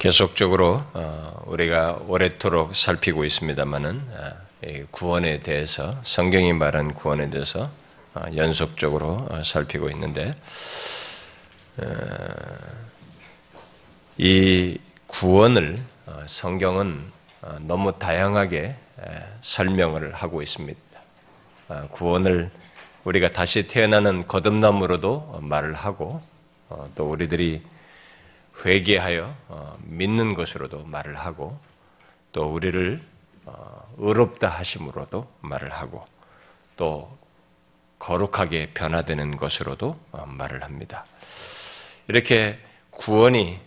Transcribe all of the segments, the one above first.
계속적으로 어, 우리가 오래도록 살피고 있습니다만은 어, 구원에 대해서 성경이 말한 구원에 대해서 어, 연속적으로 살피고 있는데 이 구원을 성경은 너무 다양하게 설명을 하고 있습니다. 구원을 우리가 다시 태어나는 거듭남으로도 말을 하고 또 우리들이 회개하여 어, 믿는 것으로도 말을 하고 또 우리를 어, 의롭다 하심으로도 말을 하고 또 거룩하게 변화되는 것으로도 어, 말을 합니다. 이렇게 구원이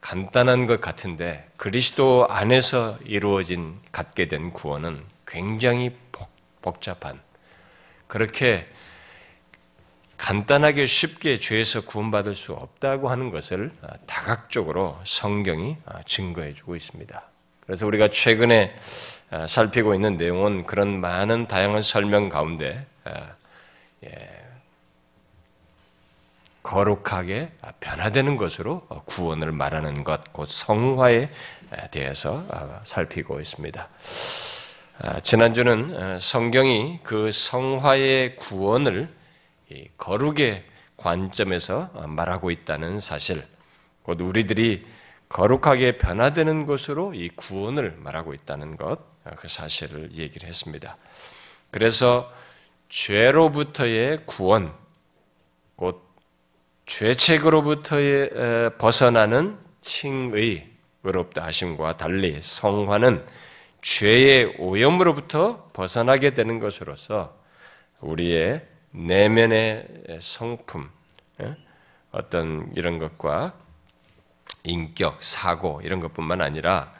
간단한 것 같은데 그리스도 안에서 이루어진 갖게 된 구원은 굉장히 복잡한 그렇게 간단하게 쉽게 죄에서 구원받을 수 없다고 하는 것을 아, 다각적으로 성경이 아, 증거해 주고 있습니다. 그래서 우리가 최근에 아, 살피고 있는 내용은 그런 많은 다양한 설명 가운데 예, 거룩하게 변화되는 것으로 구원을 말하는 것, 곧 성화에 대해서 살피고 있습니다. 지난주는 성경이 그 성화의 구원을 거룩의 관점에서 말하고 있다는 사실, 곧 우리들이 거룩하게 변화되는 것으로 이 구원을 말하고 있다는 것, 그 사실을 얘기를 했습니다. 그래서 죄로부터의 구원, 곧 죄책으로부터의 벗어나는 칭의, 의롭다 하심과 달리 성화는 죄의 오염으로부터 벗어나게 되는 것으로서 우리의 내면의 성품, 예? 어떤 이런 것과 인격, 사고 이런 것뿐만 아니라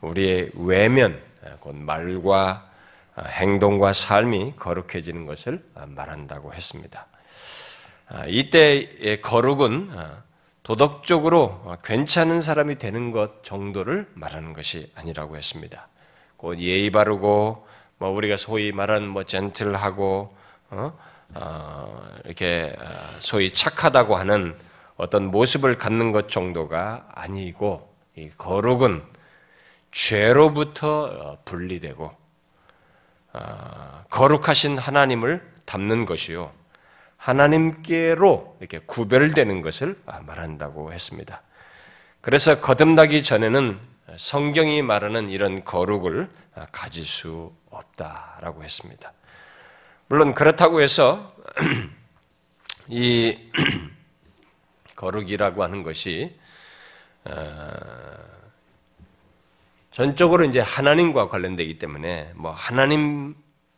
우리의 외면, 곧 말과 행동과 삶이 거룩해지는 것을 말한다고 했습니다. 아, 이때의 거룩은 도덕적으로 괜찮은 사람이 되는 것 정도를 말하는 것이 아니라고 했습니다. 곧 예의 바르고 뭐 우리가 소위 말하는 뭐 젠틀하고 어? 어, 이렇게 어, 소위 착하다고 하는 어떤 모습을 갖는 것 정도가 아니고 이 거룩은 죄로부터 어, 분리되고 거룩하신 하나님을 담는 것이요 하나님께로 이렇게 구별되는 것을 말한다고 했습니다. 그래서 거듭나기 전에는 성경이 말하는 이런 거룩을 가질 수 없다라고 했습니다. 물론 그렇다고 해서 이 거룩이라고 하는 것이 어, 전적으로 이제 하나님과 관련되기 때문에 뭐 하나님에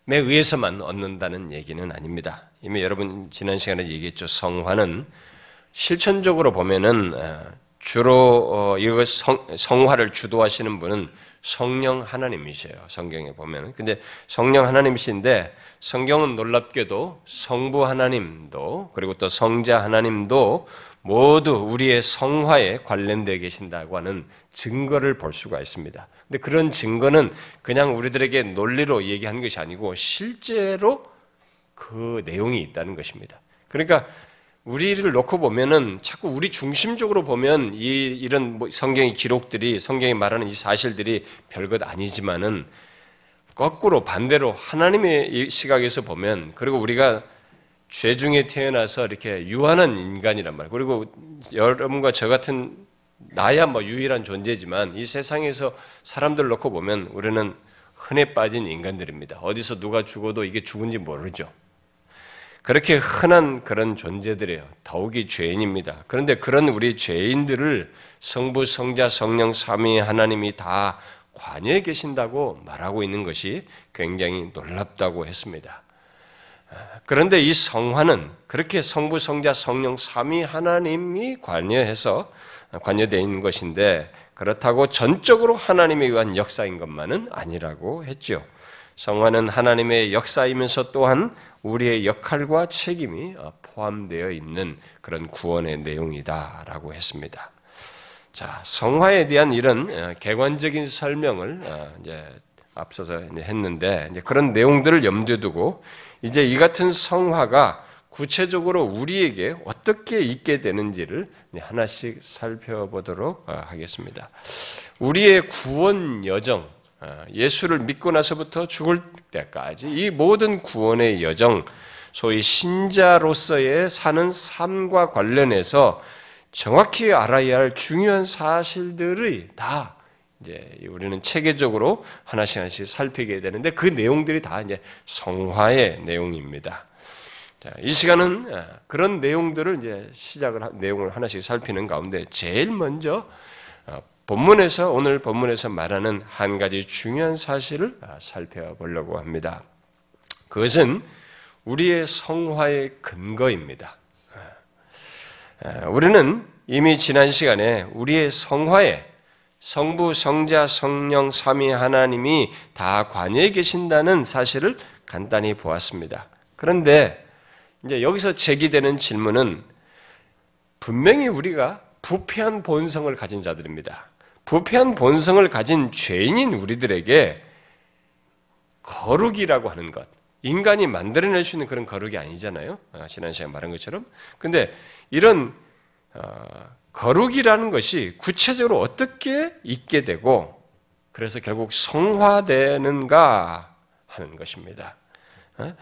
의해서만 얻는다는 얘기는 아닙니다. 이미 여러분 지난 시간에 얘기했죠. 성화는 실천적으로 보면은 어, 주로 어, 성, 성화를 주도하시는 분은 성령 하나님이세요. 성경에 보면. 근데 성령 하나님이신데 성경은 놀랍게도 성부 하나님도 그리고 또 성자 하나님도 모두 우리의 성화에 관련되어 계신다고 하는 증거를 볼 수가 있습니다. 근데 그런 증거는 그냥 우리들에게 논리로 얘기하는 것이 아니고 실제로 그 내용이 있다는 것입니다. 그러니까 우리를 놓고 보면은 자꾸 우리 중심적으로 보면 이 이런 뭐 성경의 기록들이 성경이 말하는 이 사실들이 별것 아니지만은 거꾸로 반대로 하나님의 시각에서 보면 그리고 우리가 죄 중에 태어나서 이렇게 유한한 인간이란 말. 그리고 여러분과 저 같은 나야 뭐 유일한 존재지만 이 세상에서 사람들 놓고 보면 우리는 흔해 빠진 인간들입니다. 어디서 누가 죽어도 이게 죽은지 모르죠. 그렇게 흔한 그런 존재들이에요. 더욱이 죄인입니다. 그런데 그런 우리 죄인들을 성부, 성자, 성령, 삼위 하나님이 다 관여해 계신다고 말하고 있는 것이 굉장히 놀랍다고 했습니다. 그런데 이 성화는 그렇게 성부, 성자, 성령, 삼위 하나님이 관여해서 관여되어 있는 것인데 그렇다고 전적으로 하나님에 의한 역사인 것만은 아니라고 했죠. 성화는 하나님의 역사이면서 또한 우리의 역할과 책임이 포함되어 있는 그런 구원의 내용이다라고 했습니다. 자, 성화에 대한 이런 어, 개관적인 설명을 어, 이제 앞서서 했는데 그런 내용들을 염두에 두고 이제 이 같은 성화가 구체적으로 우리에게 어떻게 있게 되는지를 하나씩 살펴보도록 어, 하겠습니다. 우리의 구원 여정, 어, 예수를 믿고 나서부터 죽을 때까지 이 모든 구원의 여정, 소위 신자로서의 사는 삶과 관련해서 정확히 알아야 할 중요한 사실들이 다 이제 우리는 체계적으로 하나씩 하나씩 살피게 되는데 그 내용들이 다 이제 성화의 내용입니다. 자, 이 시간은 어, 그런 내용들을 이제 시작을 내용을 하나씩 살피는 가운데 제일 먼저 어, 본문에서 오늘 본문에서 말하는 한 가지 중요한 사실을 아, 살펴보려고 합니다. 그것은 우리의 성화의 근거입니다. 아, 우리는 이미 지난 시간에 우리의 성화에 성부, 성자, 성령, 삼위 하나님이 다 관여해 계신다는 사실을 간단히 보았습니다. 그런데 이제 여기서 제기되는 질문은 분명히 우리가 부패한 본성을 가진 자들입니다. 부패한 본성을 가진 죄인인 우리들에게 거룩이라고 하는 것, 인간이 만들어낼 수 있는 그런 거룩이 아니잖아요. 아, 지난 시간에 말한 것처럼. 근데 이런 어, 거룩이라는 것이 구체적으로 어떻게 있게 되고 그래서 결국 성화되는가 하는 것입니다. 어?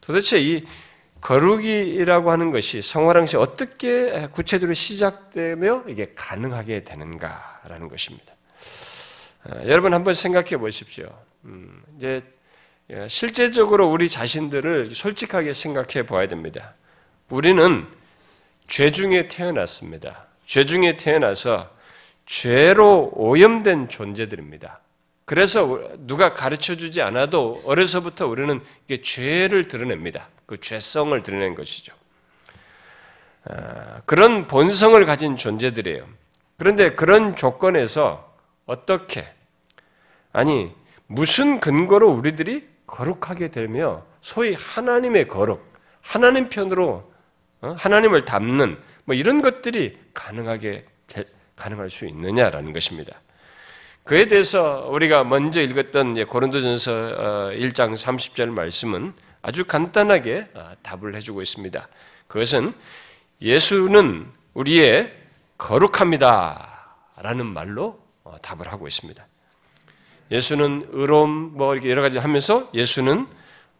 도대체 이 거룩이라고 하는 것이 것이 어떻게 구체적으로 시작되며 이게 가능하게 되는가라는 것입니다. 어, 여러분 한번 생각해 보십시오. 음, 이제 예, 실제적으로 우리 자신들을 솔직하게 생각해 봐야 됩니다. 우리는 죄 중에 태어났습니다. 죄 중에 태어나서 죄로 오염된 존재들입니다. 그래서 누가 가르쳐 주지 않아도 어려서부터 우리는 죄를 드러냅니다. 그 죄성을 드러낸 것이죠. 아, 그런 본성을 가진 존재들이에요. 그런데 그런 조건에서 어떻게, 아니, 무슨 근거로 우리들이 거룩하게 되며 소위 하나님의 거룩, 하나님 편으로 어, 하나님을 닮는 뭐 이런 것들이 가능하게 가능할 수 있느냐라는 것입니다. 그에 대해서 우리가 먼저 읽었던 고린도전서 1장 어, 30절 말씀은 아주 간단하게 어, 답을 해주고 있습니다. 그것은 예수는 우리의 거룩합니다 라는 말로 어, 답을 하고 있습니다. 예수는 의로움 뭐 이렇게 여러 가지 하면서 예수는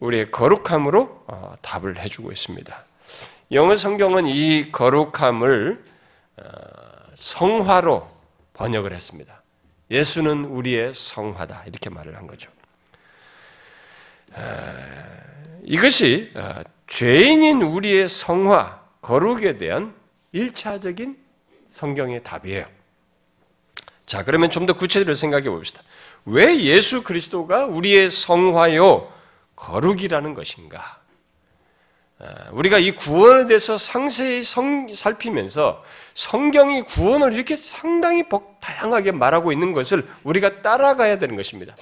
우리의 거룩함으로 답을 해주고 있습니다. 영어 성경은 이 거룩함을 성화로 번역을 했습니다. 예수는 우리의 성화다. 이렇게 말을 한 거죠. 이것이 어, 죄인인 우리의 성화, 거룩에 대한 일차적인 성경의 답이에요. 자, 그러면 좀 더 구체적으로 생각해 봅시다. 왜 예수 그리스도가 우리의 성화요, 거룩이라는 것인가? 아, 우리가 이 구원에 대해서 상세히 성, 살피면서 성경이 구원을 이렇게 상당히 복, 다양하게 말하고 있는 것을 우리가 따라가야 되는 것입니다.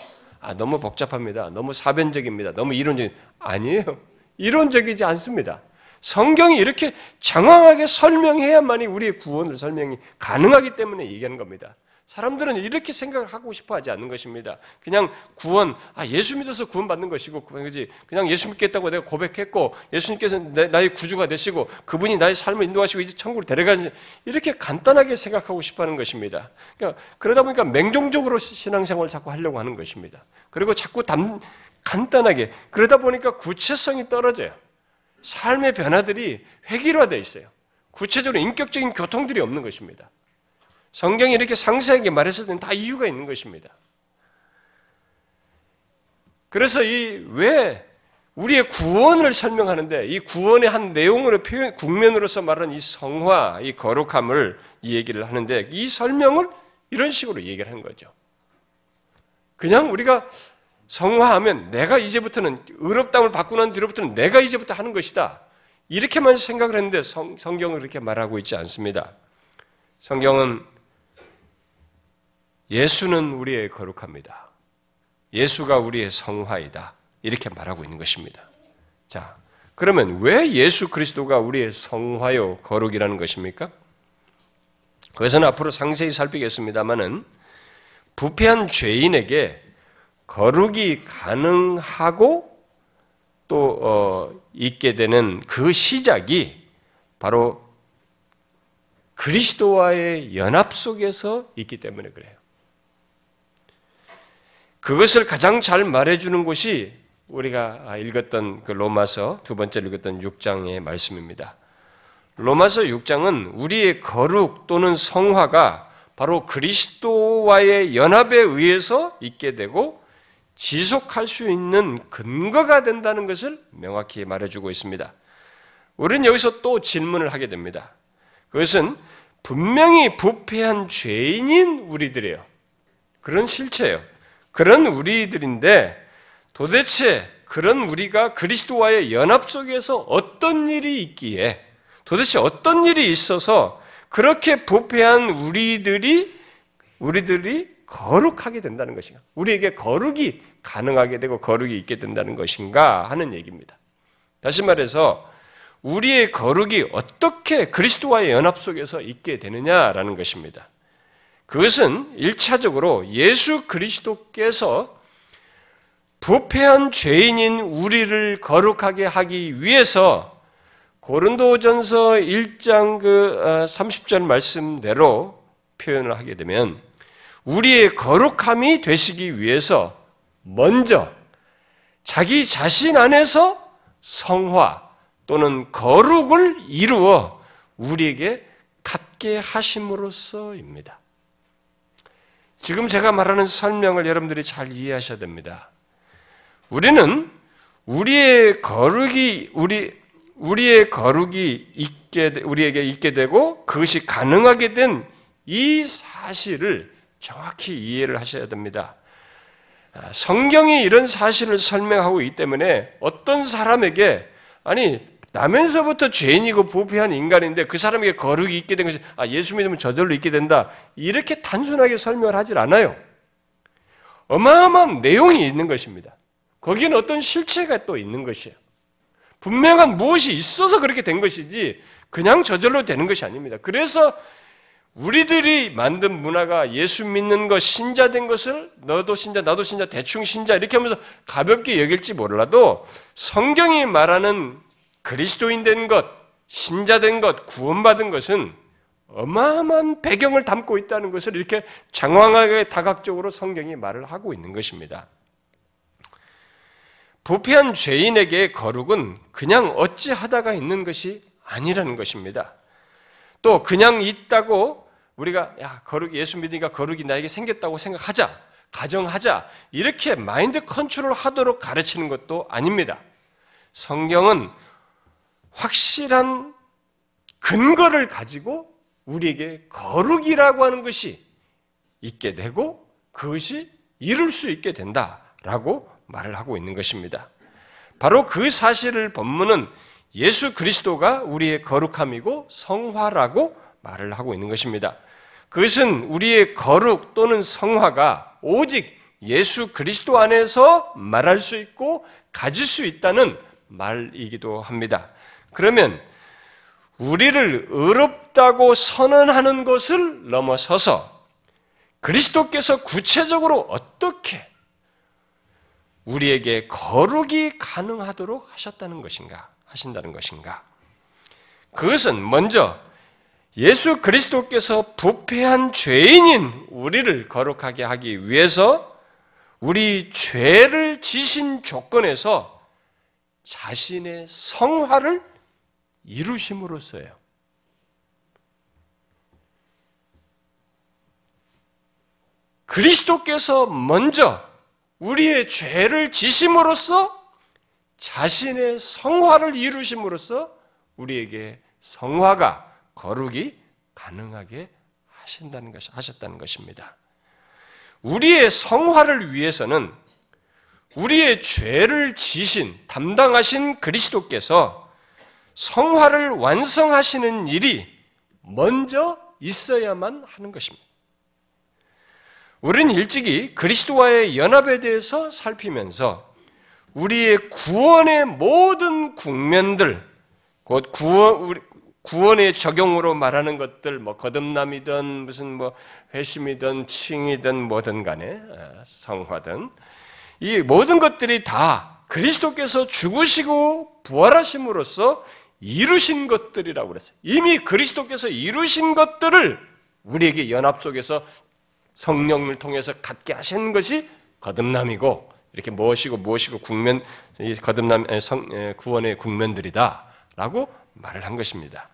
아, 너무 복잡합니다. 너무 사변적입니다. 너무 이론적인, 아니에요. 이론적이지 않습니다. 성경이 이렇게 장황하게 설명해야만이 우리의 구원을 설명이 가능하기 때문에 얘기하는 겁니다. 사람들은 이렇게 생각을 하고 싶어 하지 않는 것입니다. 그냥 구원, 아, 예수 믿어서 구원받는 것이고, 그지 그냥 예수 믿겠다고 내가 고백했고, 예수님께서 나의 구주가 되시고, 그분이 나의 삶을 인도하시고, 이제 천국을 데려가는, 이렇게 간단하게 생각하고 싶어 하는 것입니다. 그러니까, 그러다 보니까 맹종적으로 신앙생활을 자꾸 하려고 하는 것입니다. 그리고 자꾸 담, 간단하게, 그러다 보니까 구체성이 떨어져요. 삶의 변화들이 획일화되어 있어요. 구체적으로 인격적인 교통들이 없는 것입니다. 성경이 이렇게 상세하게 말했을 때는 다 이유가 있는 것입니다. 그래서 이 왜 우리의 구원을 설명하는데 이 구원의 한 내용으로 표현 국면으로서 말하는 이 성화, 이 거룩함을 이 얘기를 하는데 이 설명을 이런 식으로 얘기를 하는 거죠. 그냥 우리가 성화하면 내가 이제부터는 의롭다움을 받고 난 뒤로부터는 내가 이제부터 하는 것이다. 이렇게만 생각을 했는데 성, 성경은 그렇게 말하고 있지 않습니다. 성경은 예수는 우리의 거룩합니다. 예수가 우리의 성화이다. 이렇게 말하고 있는 것입니다. 자, 그러면 왜 예수 그리스도가 우리의 성화요 거룩이라는 것입니까? 그것은 앞으로 상세히 살피겠습니다만은 부패한 죄인에게 거룩이 가능하고 또 어, 있게 되는 그 시작이 바로 그리스도와의 연합 속에서 있기 때문에 그래요. 그것을 가장 잘 말해주는 곳이 우리가 읽었던 그 로마서 두 번째 읽었던 6장의 말씀입니다. 로마서 6장은 우리의 거룩 또는 성화가 바로 그리스도와의 연합에 의해서 있게 되고 지속할 수 있는 근거가 된다는 것을 명확히 말해주고 있습니다. 우리는 여기서 또 질문을 하게 됩니다. 그것은 분명히 부패한 죄인인 우리들이에요. 그런 실체예요. 그런 우리들인데 도대체 그런 우리가 그리스도와의 연합 속에서 어떤 일이 있기에 도대체 어떤 일이 있어서 그렇게 부패한 우리들이 우리들이 거룩하게 된다는 것인가? 우리에게 거룩이 가능하게 되고 거룩이 있게 된다는 것인가 하는 얘기입니다. 다시 말해서 우리의 거룩이 어떻게 그리스도와의 연합 속에서 있게 되느냐라는 것입니다. 그것은 일차적으로 예수 그리스도께서 부패한 죄인인 우리를 거룩하게 하기 위해서 고린도전서 1장 그 30절 어, 말씀대로 표현을 하게 되면 우리의 거룩함이 되시기 위해서 먼저 자기 자신 안에서 성화 또는 거룩을 이루어 우리에게 갖게 하심으로써입니다. 지금 제가 말하는 설명을 여러분들이 잘 이해하셔야 됩니다. 우리는 우리의 거룩이 우리 우리의 거룩이 있게 우리에게 있게 되고 그것이 가능하게 된 이 사실을 정확히 이해를 하셔야 됩니다. 아, 성경이 이런 사실을 설명하고 있기 때문에 어떤 사람에게 아니 나면서부터 죄인이고 부패한 인간인데 그 사람에게 거룩이 있게 된 것이 아 예수 믿으면 저절로 있게 된다 이렇게 단순하게 설명을 하질 않아요. 어마어마한 내용이 있는 것입니다. 거기는 어떤 실체가 또 있는 것이에요. 분명한 무엇이 있어서 그렇게 된 것이지 그냥 저절로 되는 것이 아닙니다. 그래서 우리들이 만든 문화가 예수 믿는 것, 신자 된 것을 너도 신자, 나도 신자, 대충 신자 이렇게 하면서 가볍게 여길지 몰라도 성경이 말하는 그리스도인 된 것, 신자 된 것, 구원받은 것은 어마어마한 배경을 담고 있다는 것을 이렇게 장황하게 다각적으로 성경이 말을 하고 있는 것입니다. 부패한 죄인에게 거룩은 그냥 어찌하다가 있는 것이 아니라는 것입니다. 또 그냥 있다고 우리가 야 거룩 예수 믿으니까 거룩이 나에게 생겼다고 생각하자 가정하자 이렇게 마인드 컨트롤 하도록 가르치는 것도 아닙니다. 성경은 확실한 근거를 가지고 우리에게 거룩이라고 하는 것이 있게 되고 그것이 이룰 수 있게 된다라고 말을 하고 있는 것입니다. 바로 그 사실을 본문은 예수 그리스도가 우리의 거룩함이고 성화라고 말을 하고 있는 것입니다. 그것은 우리의 거룩 또는 성화가 오직 예수 그리스도 안에서 말할 수 있고 가질 수 있다는 말이기도 합니다. 그러면 우리를 의롭다고 선언하는 것을 넘어서서 그리스도께서 구체적으로 어떻게 우리에게 거룩이 가능하도록 하셨다는 것인가, 하신다는 것인가. 그것은 먼저 예수 그리스도께서 부패한 죄인인 우리를 거룩하게 하기 위해서 우리 죄를 지신 조건에서 자신의 성화를 이루심으로써요. 그리스도께서 먼저 우리의 죄를 지심으로써 자신의 성화를 이루심으로써 우리에게 성화가 거룩이 가능하게 하신다는 것, 하셨다는 것입니다. 우리의 성화를 위해서는 우리의 죄를 지신, 담당하신 그리스도께서 성화를 완성하시는 일이 먼저 있어야만 하는 것입니다. 우리는 일찍이 그리스도와의 연합에 대해서 살피면서 우리의 구원의 모든 국면들, 곧 구원, 구원의 적용으로 말하는 것들, 뭐 거듭남이든 무슨 뭐 회심이든 칭이든 뭐든 간에 아, 성화든 이 모든 것들이 다 그리스도께서 죽으시고 부활하심으로써 이루신 것들이라고 그랬어요. 이미 그리스도께서 이루신 것들을 우리에게 연합 속에서 성령을 통해서 갖게 하신 것이 거듭남이고 이렇게 무엇이고 무엇이고 국면 거듭남 성 구원의 국면들이다라고 말을 한 것입니다.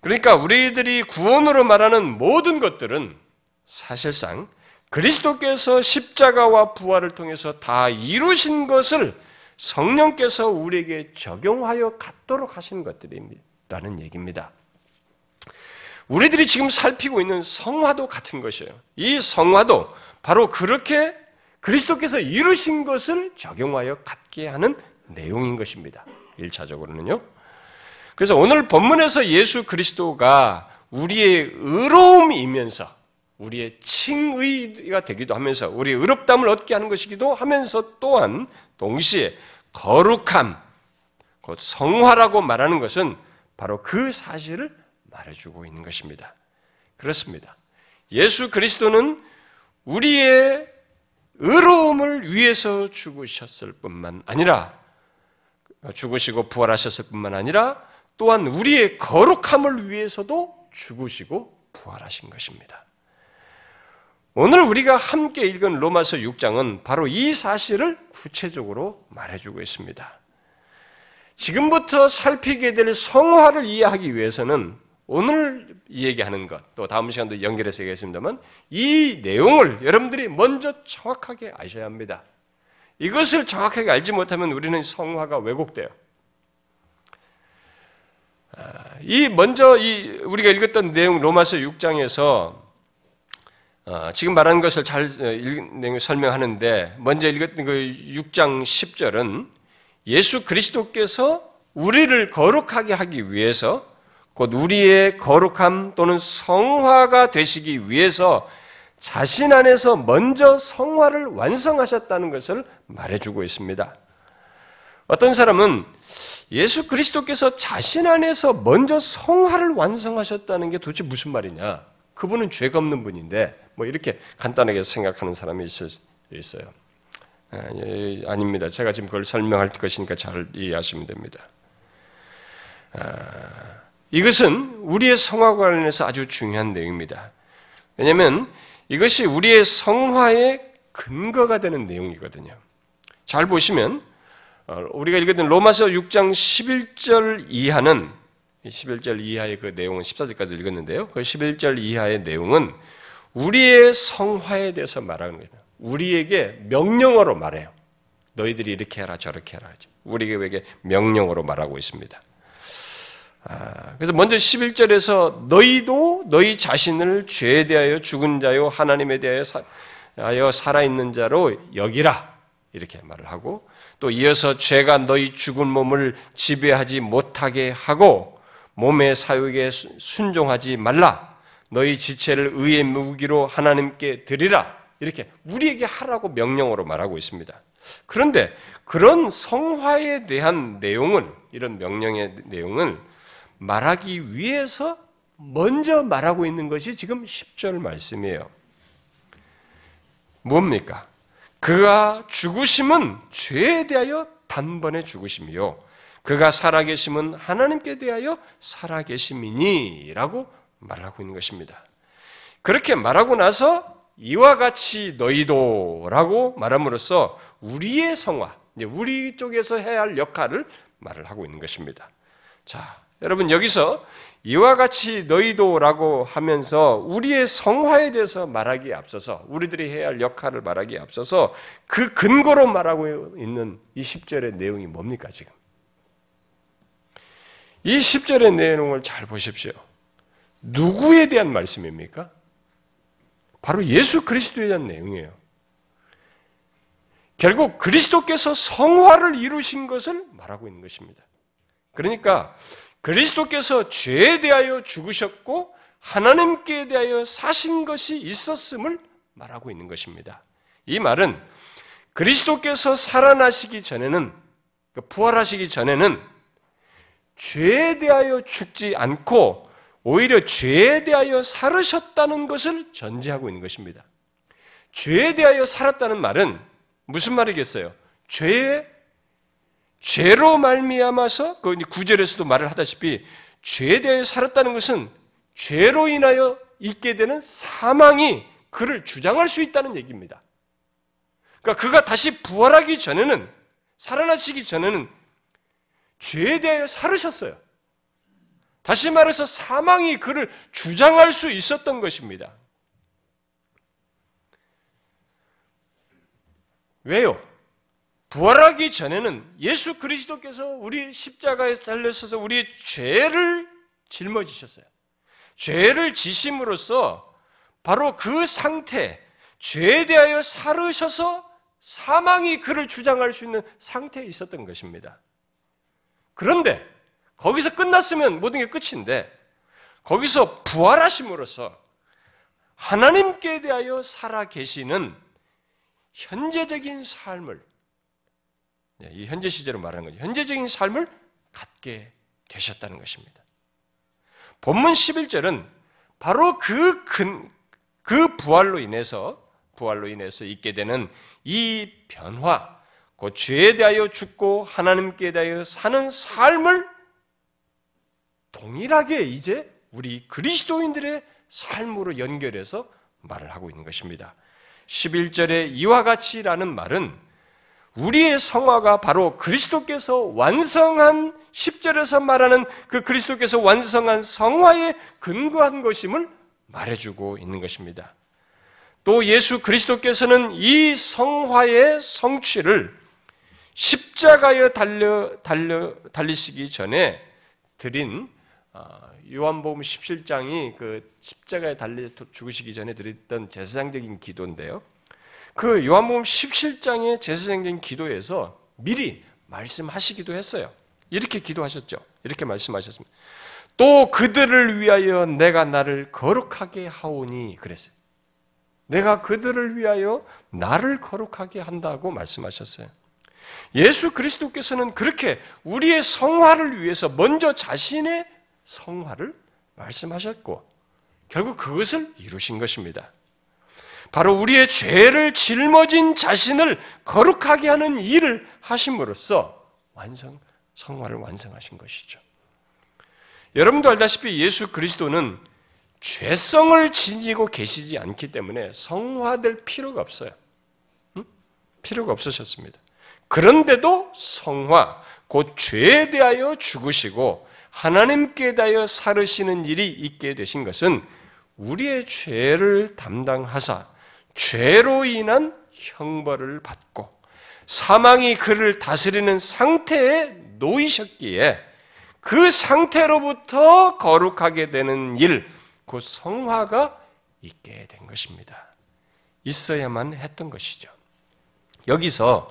그러니까 우리들이 구원으로 말하는 모든 것들은 사실상 그리스도께서 십자가와 부활을 통해서 다 이루신 것을 성령께서 우리에게 적용하여 갖도록 하신 것들이라는 얘기입니다. 우리들이 지금 살피고 있는 성화도 같은 것이에요. 이 성화도 바로 그렇게 그리스도께서 이루신 것을 적용하여 갖게 하는 내용인 것입니다. 1차적으로는요. 그래서 오늘 본문에서 예수 그리스도가 우리의 의로움이면서 우리의 칭의가 되기도 하면서 우리의 의롭담을 얻게 하는 것이기도 하면서 또한 동시에 거룩함, 곧 성화라고 말하는 것은 바로 그 사실을 말해주고 있는 것입니다. 그렇습니다. 예수 그리스도는 우리의 의로움을 위해서 죽으셨을 뿐만 아니라 죽으시고 부활하셨을 뿐만 아니라 또한 우리의 거룩함을 위해서도 죽으시고 부활하신 것입니다. 오늘 우리가 함께 읽은 로마서 6장은 바로 이 사실을 구체적으로 말해주고 있습니다. 지금부터 살피게 될 성화를 이해하기 위해서는 오늘 얘기하는 것, 또 다음 시간도 연결해서 얘기했습니다만, 이 내용을 여러분들이 먼저 정확하게 아셔야 합니다. 이것을 정확하게 알지 못하면 우리는 성화가 왜곡돼요. 아, 이 먼저 이 우리가 읽었던 내용 로마서 6장에서 어, 지금 말하는 것을 잘 어, 설명하는데 먼저 읽었던 그 6장 10절은 예수 그리스도께서 우리를 거룩하게 하기 위해서 곧 우리의 거룩함 또는 성화가 되시기 위해서 자신 안에서 먼저 성화를 완성하셨다는 것을 말해주고 있습니다. 어떤 사람은 예수 그리스도께서 자신 안에서 먼저 성화를 완성하셨다는 게 도대체 무슨 말이냐? 그분은 죄가 없는 분인데 뭐 이렇게 간단하게 생각하는 사람이 있을 수 있어요. 아, 예, 아닙니다. 제가 지금 그걸 설명할 것이니까 잘 이해하시면 됩니다. 아, 이것은 우리의 성화 관련해서 아주 중요한 내용입니다. 왜냐하면 이것이 우리의 성화의 근거가 되는 내용이거든요. 잘 보시면 어, 우리가 읽었던 로마서 6장 11절 이하는 11절 이하의 그 내용은 14절까지 읽었는데요. 그 11절 이하의 내용은 우리의 성화에 대해서 말하는 거예요. 우리에게 명령어로 말해요. 너희들이 이렇게 해라 저렇게 해라. 우리에게 명령어로 말하고 있습니다. 아, 그래서 먼저 11절에서 너희도 너희 자신을 죄에 대하여 죽은 자요 하나님에 대하여 살아있는 자로 여기라 이렇게 말을 하고 또 이어서 죄가 너희 죽은 몸을 지배하지 못하게 하고 몸의 사육에 순종하지 말라 너희 지체를 의의 무기로 하나님께 드리라 이렇게 우리에게 하라고 명령으로 말하고 있습니다. 그런데 그런 성화에 대한 내용은 이런 명령의 내용은 말하기 위해서 먼저 말하고 있는 것이 지금 10절 말씀이에요. 뭡니까? 그가 죽으심은 죄에 대하여 단번에 죽으심이요. 그가 살아계심은 하나님께 대하여 살아계심이니라고 말하고 있는 것입니다. 그렇게 말하고 나서 이와 같이 너희도라고 말함으로써 우리의 성화, 우리 쪽에서 해야 할 역할을 말을 하고 있는 것입니다. 자, 여러분 여기서 이와 같이 너희도라고 하면서 우리의 성화에 대해서 말하기에 앞서서 우리들이 해야 할 역할을 말하기에 앞서서 그 근거로 말하고 있는 이 10절의 내용이 뭡니까 지금? 이 10절의 내용을 잘 보십시오. 누구에 대한 말씀입니까? 바로 예수 그리스도에 대한 내용이에요. 결국 그리스도께서 성화를 이루신 것을 말하고 있는 것입니다. 그러니까 그리스도께서 죄에 대하여 죽으셨고 하나님께 대하여 사신 것이 있었음을 말하고 있는 것입니다. 이 말은 그리스도께서 살아나시기 전에는 그 부활하시기 전에는 죄에 대하여 죽지 않고 오히려 죄에 대하여 살으셨다는 것을 전제하고 있는 것입니다. 죄에 대하여 살았다는 말은 무슨 말이겠어요? 죄에 죄로 말미암아서 그 구절에서도 말을 하다시피 죄에 대해 살았다는 것은 죄로 인하여 있게 되는 사망이 그를 주장할 수 있다는 얘기입니다. 그러니까 그가 다시 부활하기 전에는 살아나시기 전에는 죄에 대하여 살으셨어요. 다시 말해서 사망이 그를 주장할 수 있었던 것입니다. 왜요? 부활하기 전에는 예수 그리스도께서 우리 십자가에 달려서서 우리의 죄를 짊어지셨어요. 죄를 지심으로써 바로 그 상태, 죄에 대하여 살으셔서 사망이 그를 주장할 수 있는 상태에 있었던 것입니다. 그런데 거기서 끝났으면 모든 게 끝인데 거기서 부활하심으로써 하나님께 대하여 살아 계시는 현재적인 삶을 이 현재 시제로 말하는 거죠. 현재적인 삶을 갖게 되셨다는 것입니다. 본문 11절은 바로 그 근, 그 부활로 인해서 부활로 인해서 있게 되는 이 변화, 그 죄에 대하여 죽고 하나님께 대하여 사는 삶을 동일하게 이제 우리 그리스도인들의 삶으로 연결해서 말을 하고 있는 것입니다. 11절에 이와 같이라는 말은 우리의 성화가 바로 그리스도께서 완성한 10절에서 말하는 그 그리스도께서 완성한 성화에 근거한 것임을 말해주고 있는 것입니다. 또 예수 그리스도께서는 이 성화의 성취를 십자가에 달려, 달려, 달리시기 전에 드린 어, 요한복음 17장이 그 십자가에 달려 죽으시기 전에 드렸던 제사장적인 기도인데요. 그 요한복음 17장의 제사장적인 기도에서 미리 말씀하시기도 했어요. 이렇게 기도하셨죠. 이렇게 말씀하셨습니다. 또 그들을 위하여 내가 나를 거룩하게 하오니 그랬어요. 내가 그들을 위하여 나를 거룩하게 한다고 말씀하셨어요. 예수 그리스도께서는 그렇게 우리의 성화를 위해서 먼저 자신의 성화를 말씀하셨고 결국 그것을 이루신 것입니다. 바로 우리의 죄를 짊어진 자신을 거룩하게 하는 일을 하심으로써 완성 성화를 완성하신 것이죠. 여러분도 알다시피 예수 그리스도는 죄성을 지니고 계시지 않기 때문에 성화될 필요가 없어요. 응? 필요가 없으셨습니다. 그런데도 성화, 곧 죄에 대하여 죽으시고 하나님께 대하여 살으시는 일이 있게 되신 것은 우리의 죄를 담당하사 죄로 인한 형벌을 받고 사망이 그를 다스리는 상태에 놓이셨기에 그 상태로부터 거룩하게 되는 일, 그 성화가 있게 된 것입니다. 있어야만 했던 것이죠. 여기서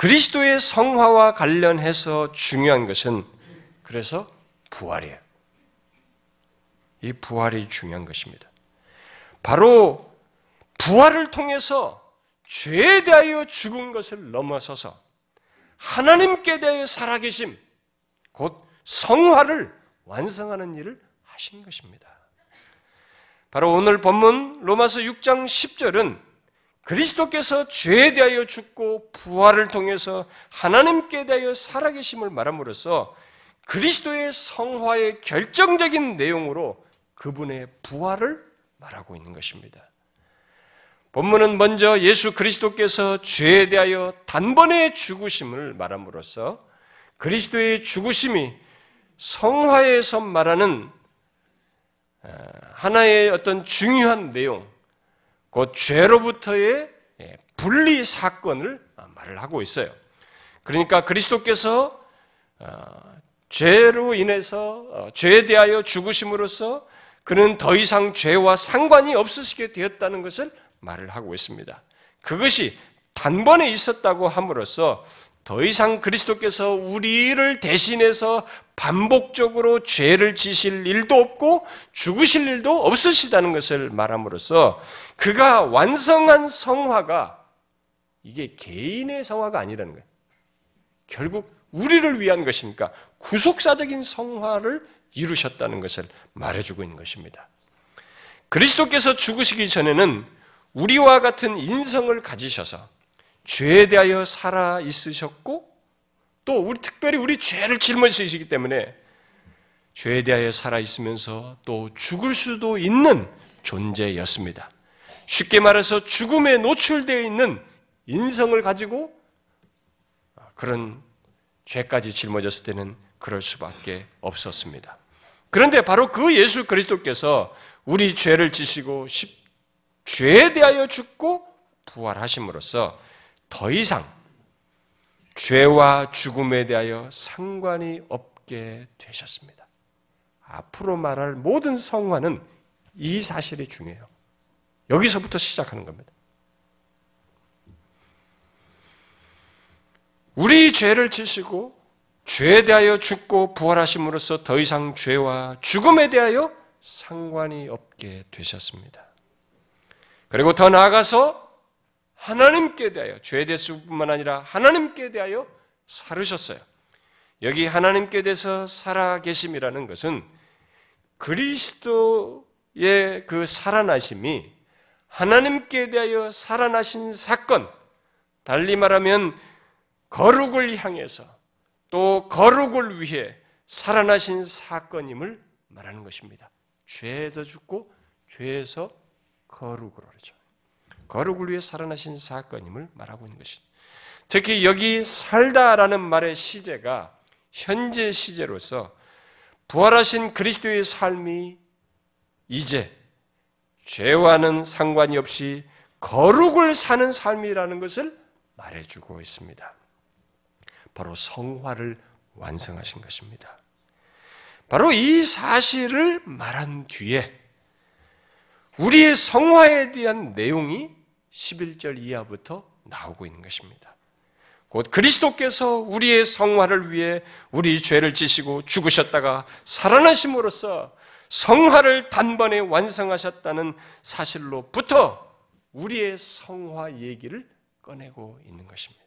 그리스도의 성화와 관련해서 중요한 것은 그래서 부활이에요. 이 부활이 중요한 것입니다. 바로 부활을 통해서 죄에 대하여 죽은 것을 넘어서서 하나님께 대하여 살아계심, 곧 성화를 완성하는 일을 하신 것입니다. 바로 오늘 본문 로마서 6장 10절은 그리스도께서 죄에 대하여 죽고 부활을 통해서 하나님께 대하여 살아계심을 말함으로써 그리스도의 성화의 결정적인 내용으로 그분의 부활을 말하고 있는 것입니다. 본문은 먼저 예수 그리스도께서 죄에 대하여 단번에 죽으심을 말함으로써 그리스도의 죽으심이 성화에서 말하는 어, 하나의 어떤 중요한 내용, 곧 죄로부터의 예, 분리 사건을 말을 하고 있어요. 그러니까 그리스도께서 어, 죄로 인해서 어, 죄에 대하여 죽으심으로써 그는 더 이상 죄와 상관이 없으시게 되었다는 것을 말을 하고 있습니다. 그것이 단번에 있었다고 함으로써 더 이상 그리스도께서 우리를 대신해서 반복적으로 죄를 지실 일도 없고 죽으실 일도 없으시다는 것을 말함으로써 그가 완성한 성화가 이게 개인의 성화가 아니라는 거예요. 결국 우리를 위한 것이니까 구속사적인 성화를 이루셨다는 것을 말해주고 있는 것입니다. 그리스도께서 죽으시기 전에는 우리와 같은 인성을 가지셔서 죄에 대하여 살아 있으셨고 또 우리 특별히 우리 죄를 짊어지시기 때문에 죄에 대하여 살아 있으면서 또 죽을 수도 있는 존재였습니다. 쉽게 말해서 죽음에 노출되어 있는 인성을 가지고 그런 죄까지 짊어졌을 때는 그럴 수밖에 없었습니다. 그런데 바로 그 예수 그리스도께서 우리 죄를 지시고 죄에 대하여 죽고 부활하심으로써 더 이상 죄와 죽음에 대하여 상관이 없게 되셨습니다. 앞으로 말할 모든 성화는 이 사실이 중요해요. 여기서부터 시작하는 겁니다. 우리 죄를 지시고 죄에 대하여 죽고 부활하심으로써 더 이상 죄와 죽음에 대하여 상관이 없게 되셨습니다. 그리고 더 나아가서 하나님께 대하여 죄에 대해서뿐만 아니라 하나님께 대하여 살으셨어요. 여기 하나님께 대해서 살아 계심이라는 것은 그리스도의 그 살아나심이 하나님께 대하여 살아나신 사건, 달리 말하면 거룩을 향해서 또 거룩을 위해 살아나신 사건임을 말하는 것입니다. 죄에서 죽고 죄에서 거룩으로 그러죠. 거룩을 위해 살아나신 사건임을 말하고 있는 것이. 특히 여기 살다라는 말의 시제가 현재 시제로서 부활하신 그리스도의 삶이 이제 죄와는 상관이 없이 거룩을 사는 삶이라는 것을 말해주고 있습니다. 바로 성화를 완성하신 것입니다. 바로 이 사실을 말한 뒤에 우리의 성화에 대한 내용이 11절 이하부터 나오고 있는 것입니다. 곧 그리스도께서 우리의 성화를 위해 우리 죄를 지시고 죽으셨다가 살아나심으로써 성화를 단번에 완성하셨다는 사실로부터 우리의 성화 얘기를 꺼내고 있는 것입니다.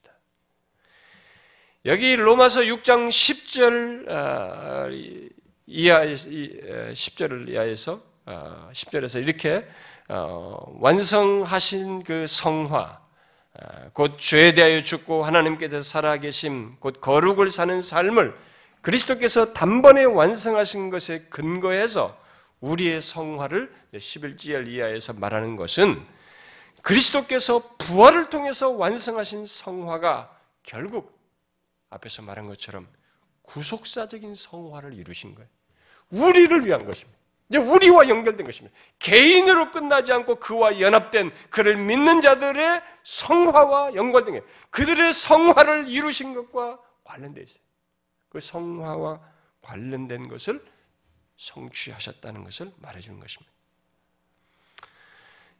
여기 로마서 6장 10절 아, 이하 10절을 이하에서 10절에서 아, 이렇게 어, 완성하신 그 성화 아, 곧 죄에 대하여 죽고 하나님께서 살아계심 곧 거룩을 사는 삶을 그리스도께서 단번에 완성하신 것에 근거해서 우리의 성화를 11절 이하에서 말하는 것은 그리스도께서 부활을 통해서 완성하신 성화가 결국 앞에서 말한 것처럼 구속사적인 성화를 이루신 거예요. 우리를 위한 것입니다. 이제 우리와 연결된 것입니다. 개인으로 끝나지 않고 그와 연합된 그를 믿는 자들의 성화와 연관된 게 그들의 성화를 이루신 것과 관련되어 있어요. 그 성화와 관련된 것을 성취하셨다는 것을 말해주는 것입니다.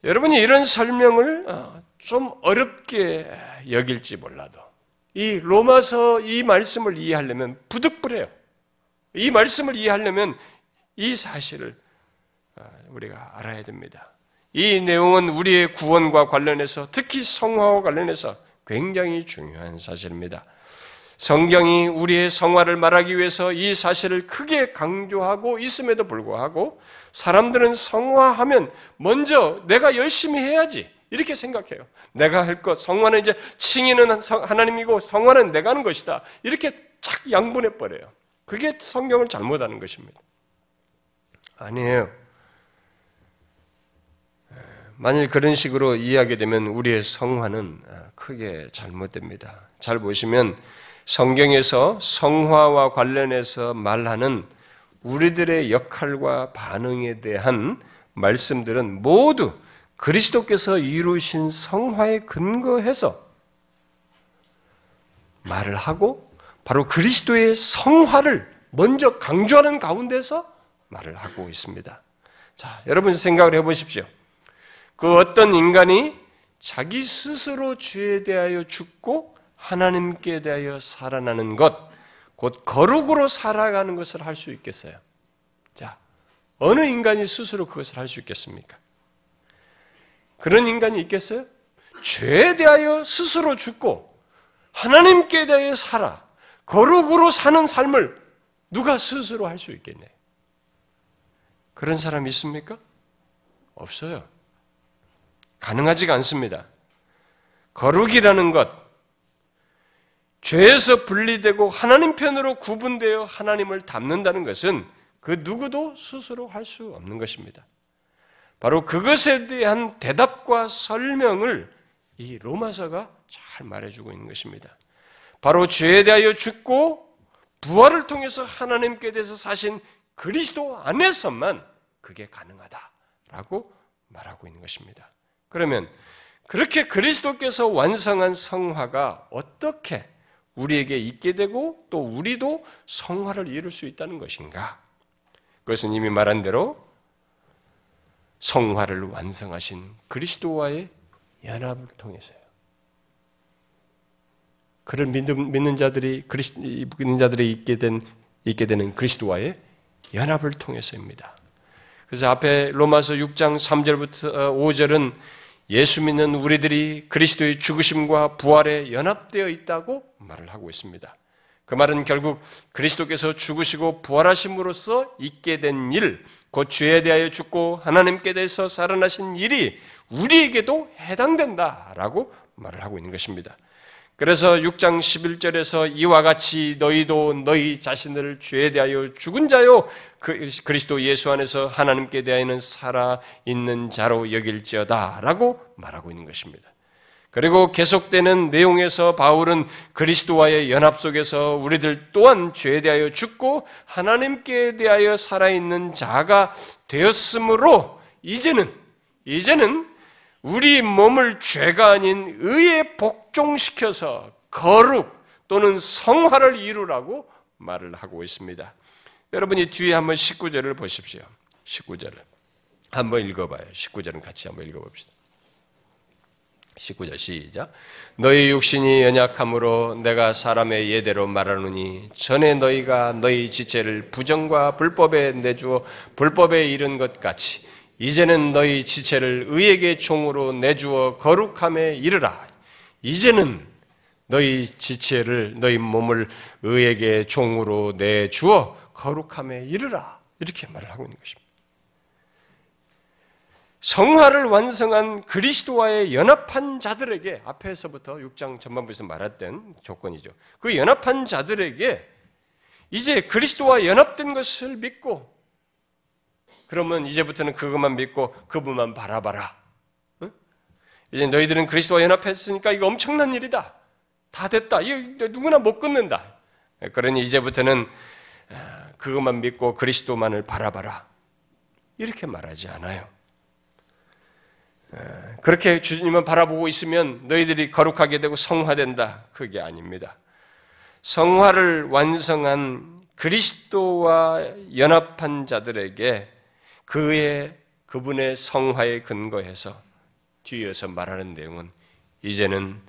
여러분이 이런 설명을 어, 좀 어렵게 여길지 몰라도 이 로마서 이 말씀을 이해하려면 부득불해요. 이 말씀을 이해하려면 이 사실을 어, 우리가 알아야 됩니다. 이 내용은 우리의 구원과 관련해서 특히 성화와 관련해서 굉장히 중요한 사실입니다. 성경이 우리의 성화를 말하기 위해서 이 사실을 크게 강조하고 있음에도 불구하고 사람들은 성화하면 먼저 내가 열심히 해야지 이렇게 생각해요. 내가 할 것, 성화는 이제 칭의는 하나님이고 성화는 내가 하는 것이다. 이렇게 착 양분해 버려요. 그게 성경을 잘못하는 것입니다. 아니에요. 만일 그런 식으로 이해하게 되면 우리의 성화는 크게 잘못됩니다. 잘 보시면 성경에서 성화와 관련해서 말하는 우리들의 역할과 반응에 대한 말씀들은 모두 그리스도께서 이루신 성화에 근거해서 말을 하고 바로 그리스도의 성화를 먼저 강조하는 가운데서 말을 하고 있습니다. 자, 여러분 생각을 해 보십시오. 그 어떤 인간이 자기 스스로 죄에 대하여 죽고 하나님께 대하여 살아나는 것, 곧 거룩으로 살아가는 것을 할 수 있겠어요? 자, 어느 인간이 스스로 그것을 할 수 있겠습니까? 그런 인간이 있겠어요? 죄에 대하여 스스로 죽고 하나님께 대하여 살아 거룩으로 사는 삶을 누가 스스로 할 수 있겠네? 그런 사람 있습니까? 없어요. 가능하지가 않습니다. 거룩이라는 것, 죄에서 분리되고 하나님 편으로 구분되어 하나님을 닮는다는 것은 그 누구도 스스로 할 수 없는 것입니다. 바로 그것에 대한 대답과 설명을 이 로마서가 잘 말해주고 있는 것입니다. 바로 죄에 대하여 죽고 부활을 통해서 하나님께 대해서 사신 그리스도 안에서만 그게 가능하다라고 말하고 있는 것입니다. 그러면 그렇게 그리스도께서 완성한 성화가 어떻게 우리에게 있게 되고 또 우리도 성화를 이룰 수 있다는 것인가? 그것은 이미 말한 대로 성화를 완성하신 그리스도와의 연합을 통해서요. 그를 믿는, 믿는 자들이 그리스, 믿는 자들이 있게 된 있게 되는 그리스도와의 연합을 통해서입니다. 그래서 앞에 로마서 6장 3절부터 5절은 예수 믿는 우리들이 그리스도의 죽으심과 부활에 연합되어 있다고 말을 하고 있습니다. 그 말은 결국 그리스도께서 죽으시고 부활하심으로써 있게 된 일, 곧 죄에 대하여 죽고 하나님께 대해서 살아나신 일이 우리에게도 해당된다라고 말을 하고 있는 것입니다. 그래서 6장 11절에서 이와 같이 너희도 너희 자신을 죄에 대하여 죽은 자요 그 그리스도 예수 안에서 하나님께 대하여는 살아 있는 자로 여길지어다라고 말하고 있는 것입니다. 그리고 계속되는 내용에서 바울은 그리스도와의 연합 속에서 우리들 또한 죄에 대하여 죽고 하나님께 대하여 살아있는 자가 되었으므로 이제는 이제는 우리 몸을 죄가 아닌 의에 복종시켜서 거룩 또는 성화를 이루라고 말을 하고 있습니다. 여러분이 뒤에 한번 19절을 보십시오. 19절을. 한번 읽어봐요. 19절은 같이 한번 읽어봅시다. 19절 시작. 너희 육신이 연약함으로 내가 사람의 예대로 말하노니 전에 너희가 너희 지체를 부정과 불법에 내주어 불법에 이른 것 같이 이제는 너희 지체를 의에게 종으로 내주어 거룩함에 이르라. 이제는 너희 지체를 너희 몸을 의에게 종으로 내주어 거룩함에 이르라. 이렇게 말을 하고 있는 것입니다. 성화를 완성한 그리스도와의 연합한 자들에게 앞에서부터 6장 전반부에서 말했던 조건이죠. 그 연합한 자들에게 이제 그리스도와 연합된 것을 믿고 그러면 이제부터는 그것만 믿고 그분만 바라봐라. 이제 너희들은 그리스도와 연합했으니까 이거 엄청난 일이다. 다 됐다. 이거 누구나 못 끊는다. 그러니 이제부터는 아, 그것만 믿고 그리스도만을 바라봐라. 이렇게 말하지 않아요. 그렇게 주님을 바라보고 있으면 너희들이 거룩하게 되고 성화된다. 그게 아닙니다. 성화를 완성한 그리스도와 연합한 자들에게 그의 그분의 성화에 근거해서 뒤에서 말하는 내용은 이제는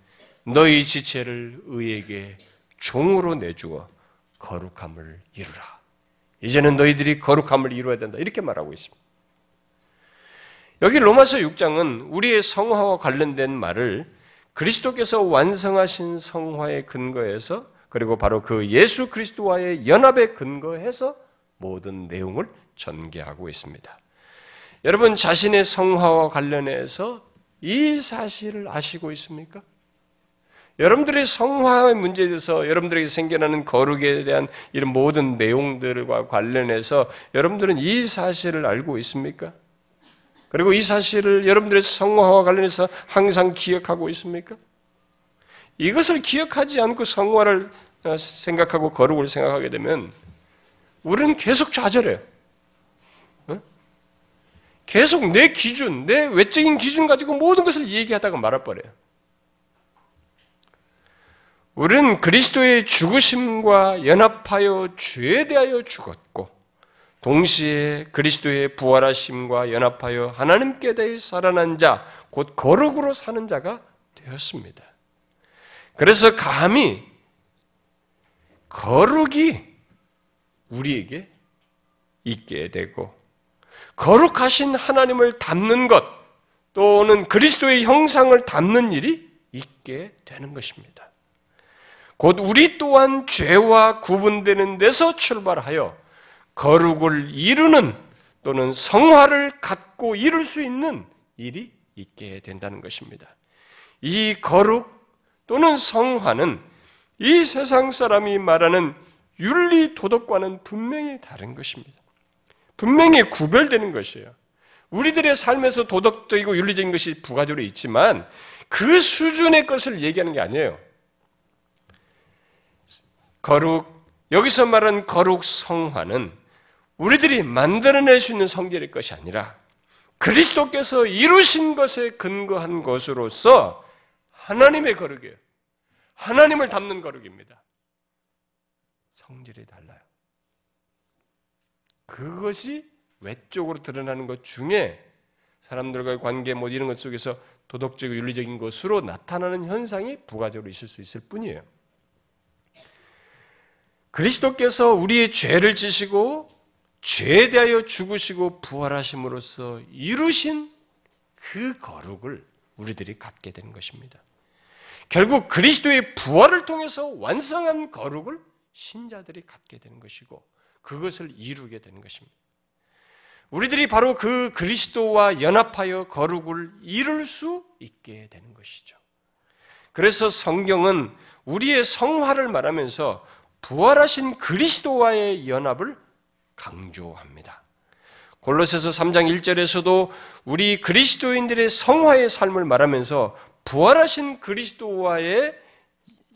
너희 지체를 의에게 종으로 내주어 거룩함을 이루라. 이제는 너희들이 거룩함을 이루어야 된다. 이렇게 말하고 있습니다. 여기 로마서 6장은 우리의 성화와 관련된 말을 그리스도께서 완성하신 성화에 근거해서 그리고 바로 그 예수 그리스도와의 연합에 근거해서 모든 내용을 전개하고 있습니다. 여러분 자신의 성화와 관련해서 이 사실을 아시고 있습니까? 여러분들의 성화의 문제에 대해서 여러분들에게 생겨나는 거룩에 대한 이런 모든 내용들과 관련해서 여러분들은 이 사실을 알고 있습니까? 그리고 이 사실을 여러분들의 성화와 관련해서 항상 기억하고 있습니까? 이것을 기억하지 않고 성화를 어, 생각하고 거룩을 생각하게 되면 우리는 계속 좌절해요. 계속 내 기준, 내 외적인 기준 가지고 모든 것을 얘기하다가 말아버려요. 우리는 그리스도의 죽으심과 연합하여 죄에 대하여 죽었고, 동시에 그리스도의 부활하심과 연합하여 하나님께 대해 살아난 자, 곧 거룩으로 사는 자가 되었습니다. 그래서 감히 거룩이 우리에게 있게 되고 거룩하신 하나님을 담는 것 또는 그리스도의 형상을 담는 일이 있게 되는 것입니다. 곧 우리 또한 죄와 구분되는 데서 출발하여 거룩을 이루는 또는 성화를 갖고 이룰 수 있는 일이 있게 된다는 것입니다. 이 거룩 또는 성화는 이 세상 사람이 말하는 윤리 도덕과는 분명히 다른 것입니다. 분명히 구별되는 것이에요. 우리들의 삶에서 도덕적이고 윤리적인 것이 부가적으로 있지만 그 수준의 것을 얘기하는 게 아니에요. 거룩, 여기서 말한 거룩 성화는 우리들이 만들어낼 수 있는 성질의 것이 아니라 그리스도께서 이루신 것에 근거한 것으로서 하나님의 거룩이에요. 하나님을 담는 거룩입니다. 성질이 달라요. 그것이 외적으로 드러나는 것 중에 사람들과의 관계 뭐 이런 것 속에서 도덕적 윤리적인 것으로 나타나는 현상이 부가적으로 있을 수 있을 뿐이에요. 그리스도께서 우리의 죄를 지시고 죄에 대하여 죽으시고 부활하심으로써 이루신 그 거룩을 우리들이 갖게 되는 것입니다. 결국 그리스도의 부활을 통해서 완성한 거룩을 신자들이 갖게 되는 것이고 그것을 이루게 되는 것입니다. 우리들이 바로 그 그리스도와 연합하여 거룩을 이룰 수 있게 되는 것이죠. 그래서 성경은 우리의 성화를 말하면서 부활하신 그리스도와의 연합을 강조합니다. 골로새서 3장 1절에서도 우리 그리스도인들의 성화의 삶을 말하면서 부활하신 그리스도와의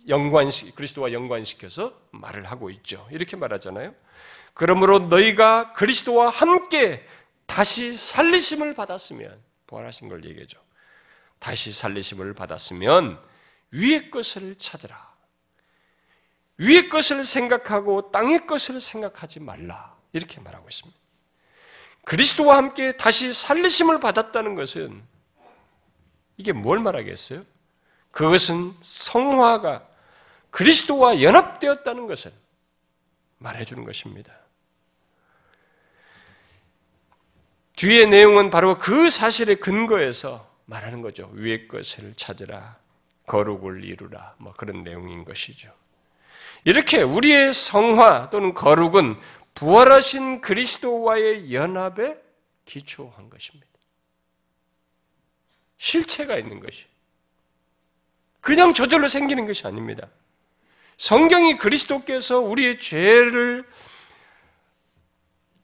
연관 그리스도와 연관시켜서 말을 하고 있죠. 이렇게 말하잖아요. 그러므로 너희가 그리스도와 함께 다시 살리심을 받았으면 부활하신 걸 얘기하죠. 다시 살리심을 받았으면 위의 것을 찾으라. 위의 것을 생각하고 땅의 것을 생각하지 말라. 이렇게 말하고 있습니다. 그리스도와 함께 다시 살리심을 받았다는 것은 이게 뭘 말하겠어요? 그것은 성화가 그리스도와 연합되었다는 것을 말해주는 것입니다. 뒤의 내용은 바로 그 사실에 근거해서 말하는 거죠. 위의 것을 찾으라, 거룩을 이루라, 뭐 그런 내용인 것이죠. 이렇게 우리의 성화 또는 거룩은 부활하신 그리스도와의 연합에 기초한 것입니다. 실체가 있는 것이. 그냥 저절로 생기는 것이 아닙니다. 성경이 그리스도께서 우리의 죄를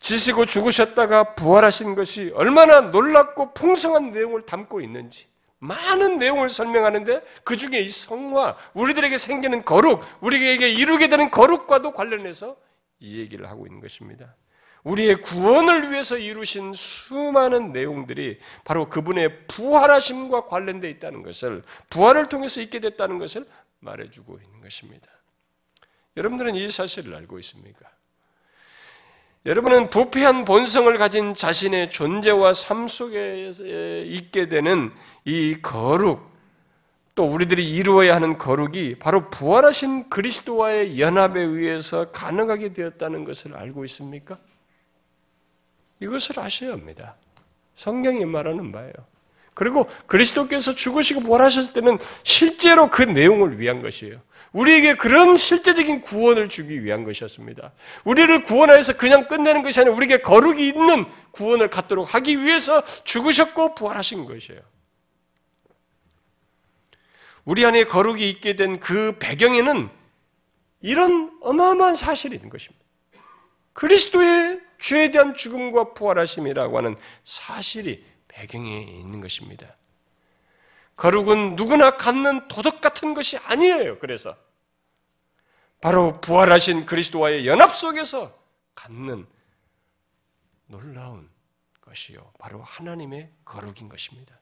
지시고 죽으셨다가 부활하신 것이 얼마나 놀랍고 풍성한 내용을 담고 있는지 많은 내용을 설명하는데 그 중에 이 성화, 우리들에게 생기는 거룩, 우리에게 이루게 되는 거룩과도 관련해서 이 얘기를 하고 있는 것입니다. 우리의 구원을 위해서 이루신 수많은 내용들이 바로 그분의 부활하심과 관련되어 있다는 것을, 부활을 통해서 있게 됐다는 것을 말해주고 있는 것입니다. 여러분들은 이 사실을 알고 있습니까? 여러분은 부패한 본성을 가진 자신의 존재와 삶 속에 있게 되는 이 거룩, 또 우리들이 이루어야 하는 거룩이 바로 부활하신 그리스도와의 연합에 의해서 가능하게 되었다는 것을 알고 있습니까? 이것을 아셔야 합니다. 성경이 말하는 바예요. 그리고 그리스도께서 죽으시고 부활하셨을 때는 실제로 그 내용을 위한 것이에요. 우리에게 그런 실제적인 구원을 주기 위한 것이었습니다. 우리를 구원하여서 그냥 끝내는 것이 아니라 우리에게 거룩이 있는 구원을 갖도록 하기 위해서 죽으셨고 부활하신 것이에요. 우리 안에 거룩이 있게 된 그 배경에는 이런 어마어마한 사실이 있는 것입니다. 그리스도의 죄에 대한 죽음과 부활하심이라고 하는 사실이 배경에 있는 것입니다. 거룩은 누구나 갖는 도덕 같은 것이 아니에요. 그래서 바로 부활하신 그리스도와의 연합 속에서 갖는 놀라운 것이요. 바로 하나님의 거룩인 것입니다.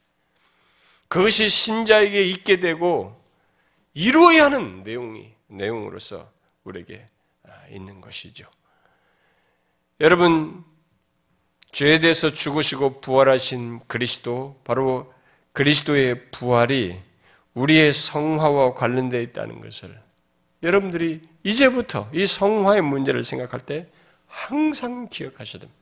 그것이 신자에게 있게 되고 이루어야 하는 내용이 내용으로서 우리에게 아, 있는 것이죠. 여러분 죄에 대해서 죽으시고 부활하신 그리스도 바로 그리스도의 부활이 우리의 성화와 관련되어 있다는 것을 여러분들이 이제부터 이 성화의 문제를 생각할 때 항상 기억하셔야 됩니다.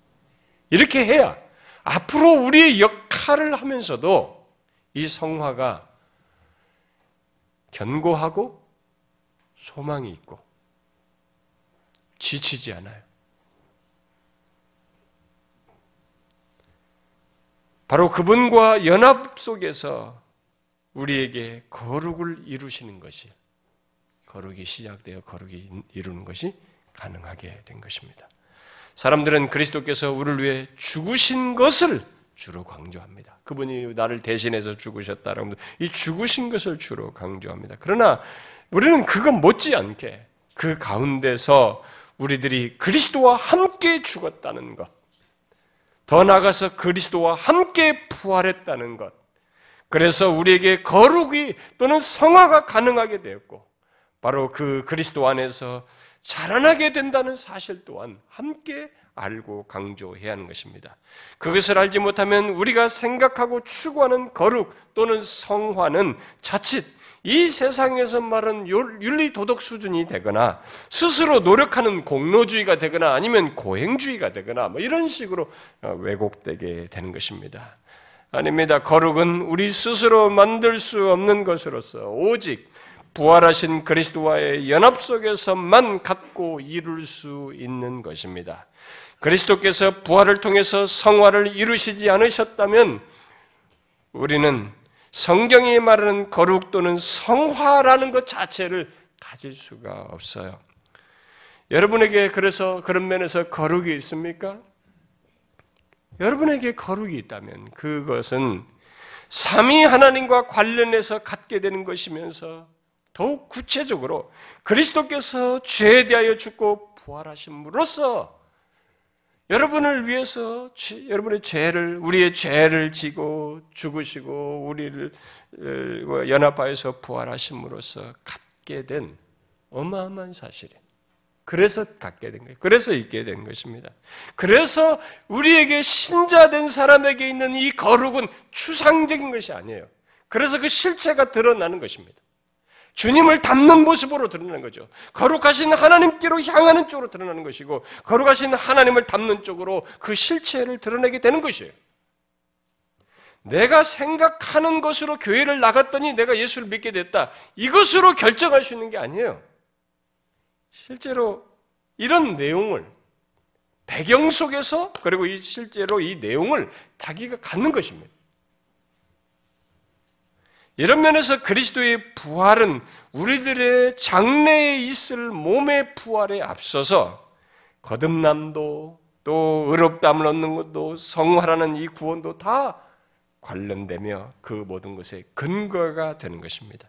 이렇게 해야 앞으로 우리의 역할을 하면서도 이 성화가 견고하고 소망이 있고 지치지 않아요. 바로 그분과 연합 속에서 우리에게 거룩을 이루시는 것이 거룩이 시작되어 거룩이 이루는 것이 가능하게 된 것입니다. 사람들은 그리스도께서 우리를 위해 죽으신 것을 주로 강조합니다. 그분이 나를 대신해서 죽으셨다라고 이 죽으신 것을 주로 강조합니다. 그러나 우리는 그것 못지않게 그 가운데서 우리들이 그리스도와 함께 죽었다는 것, 더 나아가서 그리스도와 함께 부활했다는 것, 그래서 우리에게 거룩이 또는 성화가 가능하게 되었고, 바로 그 그리스도 안에서 자라나게 된다는 사실 또한 함께 알고 강조해야 하는 것입니다. 그것을 알지 못하면 우리가 생각하고 추구하는 거룩 또는 성화는 자칫 이 세상에서 말하는 윤리 도덕 수준이 되거나 스스로 노력하는 공로주의가 되거나 아니면 고행주의가 되거나 뭐 이런 식으로 어, 왜곡되게 되는 것입니다. 아닙니다. 거룩은 우리 스스로 만들 수 없는 것으로서 오직 부활하신 그리스도와의 연합 속에서만 갖고 이룰 수 있는 것입니다. 그리스도께서 부활을 통해서 성화를 이루시지 않으셨다면 우리는 성경이 말하는 거룩 또는 성화라는 것 자체를 가질 수가 없어요. 여러분에게 그래서 그런 면에서 거룩이 있습니까? 여러분에게 거룩이 있다면 그것은 삼위 하나님과 관련해서 갖게 되는 것이면서 더욱 구체적으로 그리스도께서 죄에 대하여 죽고 부활하심으로써 여러분을 위해서 여러분의 죄를 우리의 죄를 지고 죽으시고 우리를 어, 연합하여서 부활하심으로써 갖게 된 어마어마한 사실이에요. 그래서 갖게 된 거예요. 그래서 있게 된 것입니다. 그래서 우리에게 신자된 사람에게 있는 이 거룩은 추상적인 것이 아니에요. 그래서 그 실체가 드러나는 것입니다. 주님을 닮는 모습으로 드러나는 거죠. 거룩하신 하나님께로 향하는 쪽으로 드러나는 것이고, 거룩하신 하나님을 닮는 쪽으로 그 실체를 드러내게 되는 것이에요. 내가 생각하는 것으로 교회를 나갔더니 내가 예수를 믿게 됐다. 이것으로 결정할 수 있는 게 아니에요. 실제로 이런 내용을 배경 속에서 그리고 실제로 이 내용을 자기가 갖는 것입니다. 이런 면에서 그리스도의 부활은 우리들의 장래에 있을 몸의 부활에 앞서서 거듭남도 또 의롭담을 얻는 것도 성화라는 이 구원도 다 관련되며 그 모든 것의 근거가 되는 것입니다.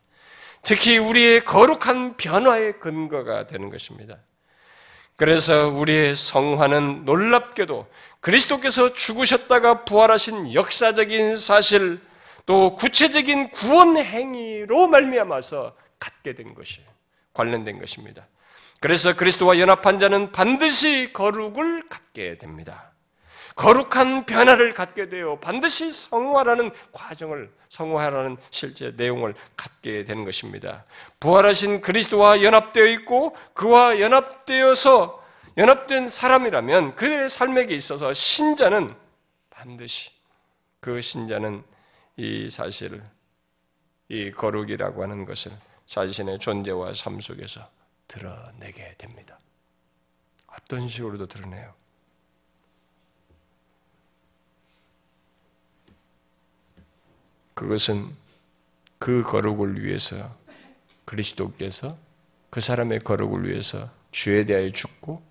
특히 우리의 거룩한 변화의 근거가 되는 것입니다. 그래서 우리의 성화는 놀랍게도 그리스도께서 죽으셨다가 부활하신 역사적인 사실 또 구체적인 구원 행위로 말미암아서 갖게 된 것이 관련된 것입니다. 그래서 그리스도와 연합한 자는 반드시 거룩을 갖게 됩니다. 거룩한 변화를 갖게 되어 반드시 성화라는 과정을 성화라는 실제 내용을 갖게 되는 것입니다. 부활하신 그리스도와 연합되어 있고 그와 연합되어서 연합된 사람이라면 그들의 삶에 있어서 신자는 반드시 그 신자는 이 사실을 이 거룩이라고 하는 것을 자신의 존재와 삶 속에서 드러내게 됩니다. 어떤 식으로도 드러내요. 그것은 그 거룩을 위해서 그리스도께서 그 사람의 거룩을 위해서 죄에 대하여 죽고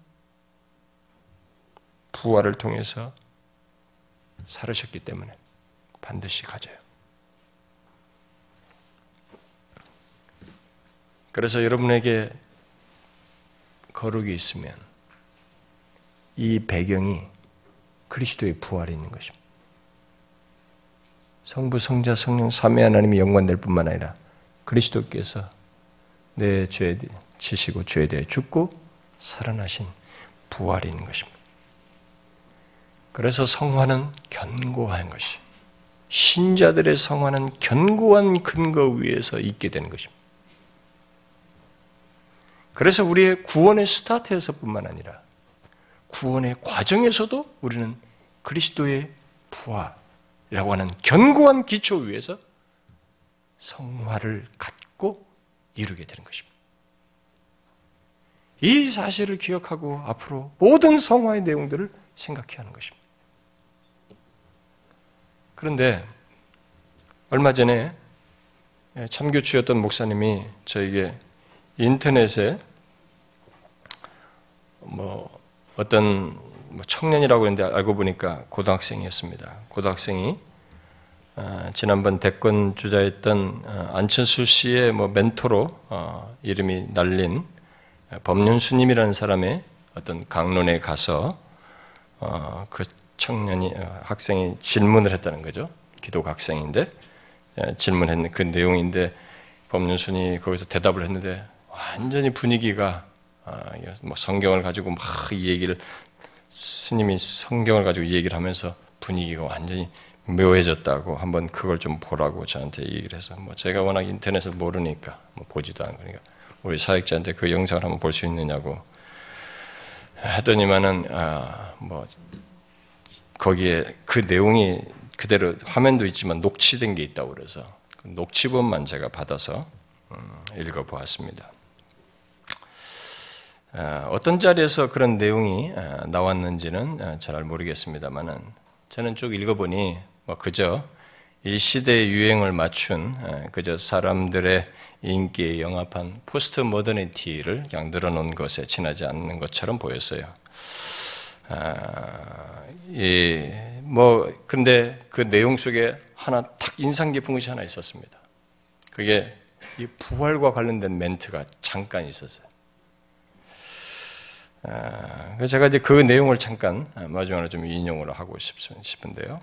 부활을 통해서 살으셨기 때문에 반드시 가져요. 그래서 여러분에게 거룩이 있으면 이 배경이 그리스도의 부활이 있는 것입니다. 성부, 성자, 성령, 삼위 하나님이 연관될 뿐만 아니라 그리스도께서 내 죄에 지시고 죄에 대해 죽고 살아나신 부활이 있는 것입니다. 그래서 성화는 견고한 것이 신자들의 성화는 견고한 근거 위에서 있게 되는 것입니다. 그래서 우리의 구원의 스타트에서뿐만 아니라 구원의 과정에서도 우리는 그리스도의 부활이라고 하는 견고한 기초 위에서 성화를 갖고 이루게 되는 것입니다. 이 사실을 기억하고 앞으로 모든 성화의 내용들을 생각해야 하는 것입니다. 그런데 얼마 전에 참교추였던 목사님이 저에게 인터넷에 뭐 어떤 뭐 청년이라고 했는데 알고 보니까 고등학생이었습니다. 고등학생이 어, 지난번 대권 주자였던 어, 안철수 씨의 뭐 멘토로 어, 이름이 날린 법륜스님이라는 사람의 어떤 강론에 가서 그 청년이 학생이 질문을 했다는 거죠. 기독 학생인데 질문했는 그 내용인데 법륜순이 거기서 대답을 했는데 완전히 분위기가 뭐 성경을 가지고 막이 얘기를 스님이 성경을 가지고 이 얘기를 하면서 분위기가 완전히 묘해졌다고 한번 그걸 좀 보라고 저한테 얘기를 해서 뭐 제가 워낙 인터넷을 모르니까 뭐 보지도 않고 그러니까 우리 사역자한테 그 영상을 한번 볼 수 있느냐고 하더니만은 아 뭐 거기에 그 내용이 그대로 화면도 있지만 녹취된 게 있다고 그래서 그 녹취본만 제가 받아서 음, 읽어보았습니다. 어떤 자리에서 그런 내용이 나왔는지는 잘 모르겠습니다만은 저는 쭉 읽어보니 뭐 그저 이 시대의 유행을 맞춘 그저 사람들의 인기에 영합한 포스트 모더니티를 그냥 늘어놓은 것에 지나지 않는 것처럼 보였어요. 아, 예, 뭐 근데 그 내용 속에 하나 탁 인상 깊은 것이 하나 있었습니다. 그게 이 부활과 관련된 멘트가 잠깐 있었어요. 아, 제가 이제 그 내용을 잠깐 마지막으로 좀 인용을 하고 싶은데요.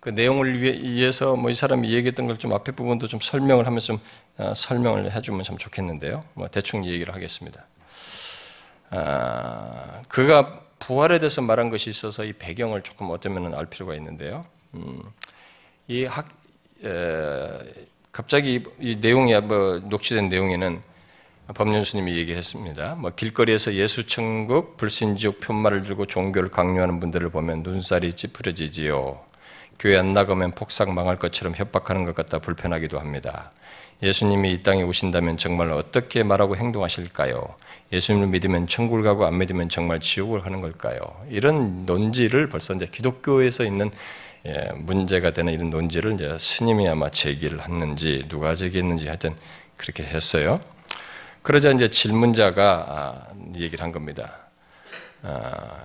그 내용을 위해서 뭐 이 사람이 얘기했던 걸 좀 앞에 부분도 좀 설명을 하면서 좀 아, 설명을 해주면 참 좋겠는데요. 뭐 대충 얘기를 하겠습니다. 아, 그가 부활에 대해서 말한 것이 있어서 이 배경을 조금 어쩌면 알 필요가 있는데요. 음, 이 학, 에, 갑자기 이 내용이 뭐 녹취된 내용에는 법륜스님이 얘기했습니다. 뭐 길거리에서 예수 천국 불신 지옥 편말을 들고 종교를 강요하는 분들을 보면 눈살이 찌푸려지지요. 교회 안 나가면 폭삭 망할 것처럼 협박하는 것 같다 불편하기도 합니다. 예수님이 이 땅에 오신다면 정말 어떻게 말하고 행동하실까요? 예수님을 믿으면 천국을 가고 안 믿으면 정말 지옥을 가는 걸까요? 이런 논지를 벌써 이제 기독교에서 있는 예, 문제가 되는 이런 논지를 이제 스님이 아마 제기를 했는지 누가 제기했는지 하여튼 그렇게 했어요. 그러자 이제 질문자가 아, 얘기를 한 겁니다. 아,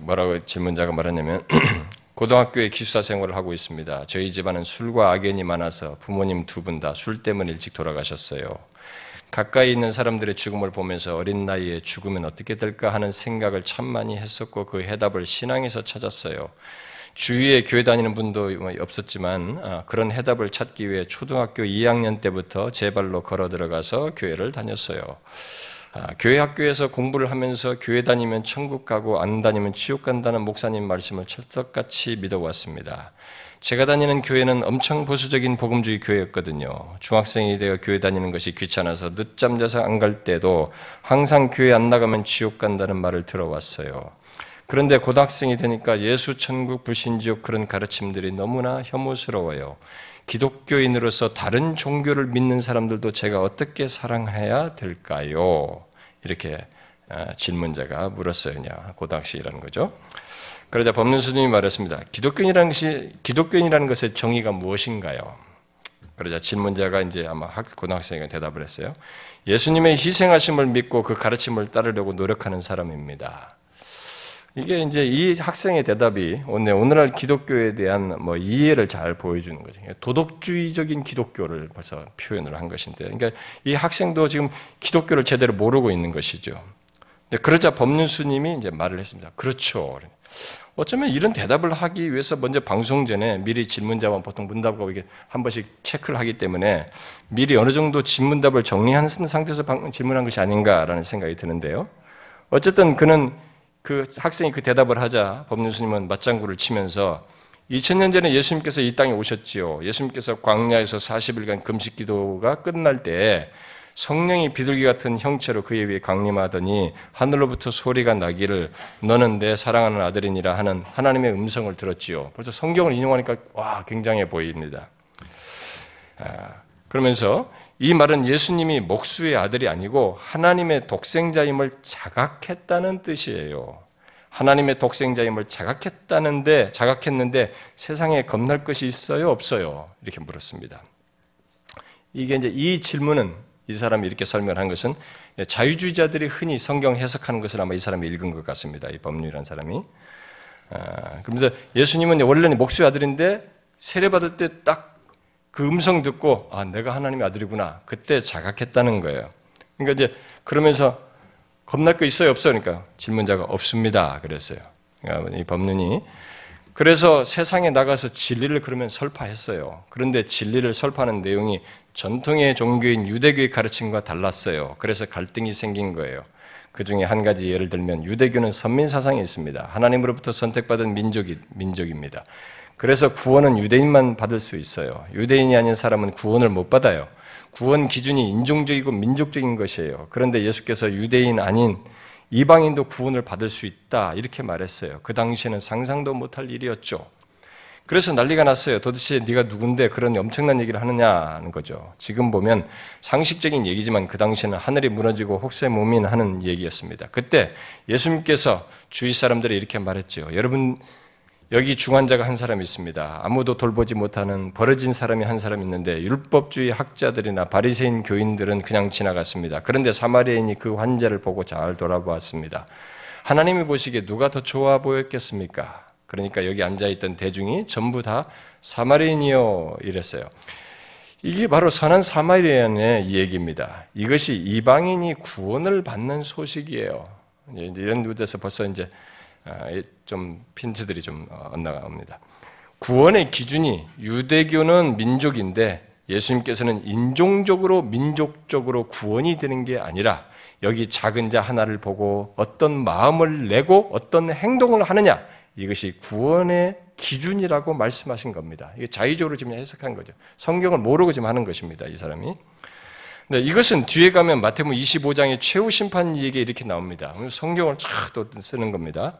뭐라고 질문자가 말하냐면 고등학교에 기숙사 생활을 하고 있습니다. 저희 집안은 술과 악연이 많아서 부모님 두 분 다 술 때문에 일찍 돌아가셨어요. 가까이 있는 사람들의 죽음을 보면서 어린 나이에 죽으면 어떻게 될까 하는 생각을 참 많이 했었고 그 해답을 신앙에서 찾았어요. 주위에 교회 다니는 분도 없었지만 아, 그런 해답을 찾기 위해 초등학교 2학년 때부터 제 발로 걸어 들어가서 교회를 다녔어요. 아, 교회 학교에서 공부를 하면서 교회 다니면 천국 가고 안 다니면 지옥 간다는 목사님 말씀을 철석같이 믿어왔습니다. 제가 다니는 교회는 엄청 보수적인 복음주의 교회였거든요. 중학생이 되어 교회 다니는 것이 귀찮아서 늦잠 자서 안 갈 때도 항상 교회 안 나가면 지옥 간다는 말을 들어왔어요. 그런데 고등학생이 되니까 예수 천국 불신 지옥 그런 가르침들이 너무나 혐오스러워요. 기독교인으로서 다른 종교를 믿는 사람들도 제가 어떻게 사랑해야 될까요? 이렇게 아, 질문자가 물었어요. 고등학생이라는 거죠. 그러자 법륜스님이 말했습니다. 기독교인이라는 것이 기독교인이라는 것의 정의가 무엇인가요? 그러자 질문자가 이제 아마 고등학생이 대답을 했어요. 예수님의 희생하심을 믿고 그 가르침을 따르려고 노력하는 사람입니다. 이게 이제 이 학생의 대답이 오늘 오늘날 기독교에 대한 뭐 이해를 잘 보여주는 거죠. 도덕주의적인 기독교를 벌써 표현을 한 것인데, 그러니까 이 학생도 지금 기독교를 제대로 모르고 있는 것이죠. 그러자 법륜수님이 이제 말을 했습니다. 그렇죠. 어쩌면 이런 대답을 하기 위해서 먼저 방송 전에 미리 질문자와 보통 문답하고 이게 한 번씩 체크를 하기 때문에 미리 어느 정도 질문답을 정리한 상태에서 질문한 것이 아닌가라는 생각이 드는데요. 어쨌든 그는 그 학생이 그 대답을 하자 법륜스님은 맞장구를 치면서 2000년 전에 예수님께서 이 땅에 오셨지요. 예수님께서 광야에서 40일간 금식 기도가 끝날 때 성령이 비둘기 같은 형체로 그에 위해 강림하더니 하늘로부터 소리가 나기를 너는 내 사랑하는 아들이니라 하는 하나님의 음성을 들었지요. 벌써 성경을 인용하니까 와 굉장해 보입니다. 아, 그러면서 이 말은 예수님이 목수의 아들이 아니고 하나님의 독생자임을 자각했다는 뜻이에요. 하나님의 독생자임을 자각했다는데 자각했는데 세상에 겁날 것이 있어요, 없어요? 이렇게 물었습니다. 이게 이제 이 질문은 이 사람이 이렇게 설명한 것은 자유주의자들이 흔히 성경 해석하는 것을 아마 이 사람이 읽은 것 같습니다. 이 법률이라는 사람이. 아, 그러면서 예수님은 원래는 목수의 아들인데 세례받을 때 딱 그 음성 듣고 아 내가 하나님의 아들이구나 그때 자각했다는 거예요. 그러니까 이제 그러면서 겁날 거 있어요 없어요? 그러니까 질문자가 없습니다. 그랬어요. 그러니까 이 법륜이 그래서 세상에 나가서 진리를 그러면 설파했어요. 그런데 진리를 설파하는 내용이 전통의 종교인 유대교의 가르침과 달랐어요. 그래서 갈등이 생긴 거예요. 그 중에 한 가지 예를 들면 유대교는 선민 사상이 있습니다. 하나님으로부터 선택받은 민족이, 민족입니다. 그래서 구원은 유대인만 받을 수 있어요. 유대인이 아닌 사람은 구원을 못 받아요. 구원 기준이 인종적이고 민족적인 것이에요. 그런데 예수께서 유대인 아닌 이방인도 구원을 받을 수 있다 이렇게 말했어요. 그 당시에는 상상도 못할 일이었죠. 그래서 난리가 났어요. 도대체 네가 누군데 그런 엄청난 얘기를 하느냐는 거죠. 지금 보면 상식적인 얘기지만 그 당시에는 하늘이 무너지고 혹세 무민 하는 얘기였습니다. 그때 예수님께서 주위 사람들이 이렇게 말했죠. 여러분 여기 중환자가 한 사람 있습니다. 아무도 돌보지 못하는 버려진 사람이 한 사람 있는데 율법주의 학자들이나 바리새인 교인들은 그냥 지나갔습니다. 그런데 사마리아인이 그 환자를 보고 잘 돌아보았습니다. 하나님이 보시기에 누가 더 좋아 보였겠습니까? 그러니까 여기 앉아 있던 대중이 전부 다 사마리아인이요 이랬어요. 이게 바로 선한 사마리아인의 얘기입니다. 이것이 이방인이 구원을 받는 소식이에요. 이런 데서 벌써 이제 아, 좀 핀트들이 좀 엇나갑니다. 구원의 기준이 유대교는 민족인데 예수님께서는 인종적으로 민족적으로 구원이 되는 게 아니라 여기 작은 자 하나를 보고 어떤 마음을 내고 어떤 행동을 하느냐 이것이 구원의 기준이라고 말씀하신 겁니다. 이게 자의적으로 지금 해석한 거죠. 성경을 모르고 지금 하는 것입니다. 이 사람이. 네, 이것은 뒤에 가면 마태복음 25장의 최후 심판 얘기 이렇게 나옵니다. 성경을 쫙또 쓰는 겁니다.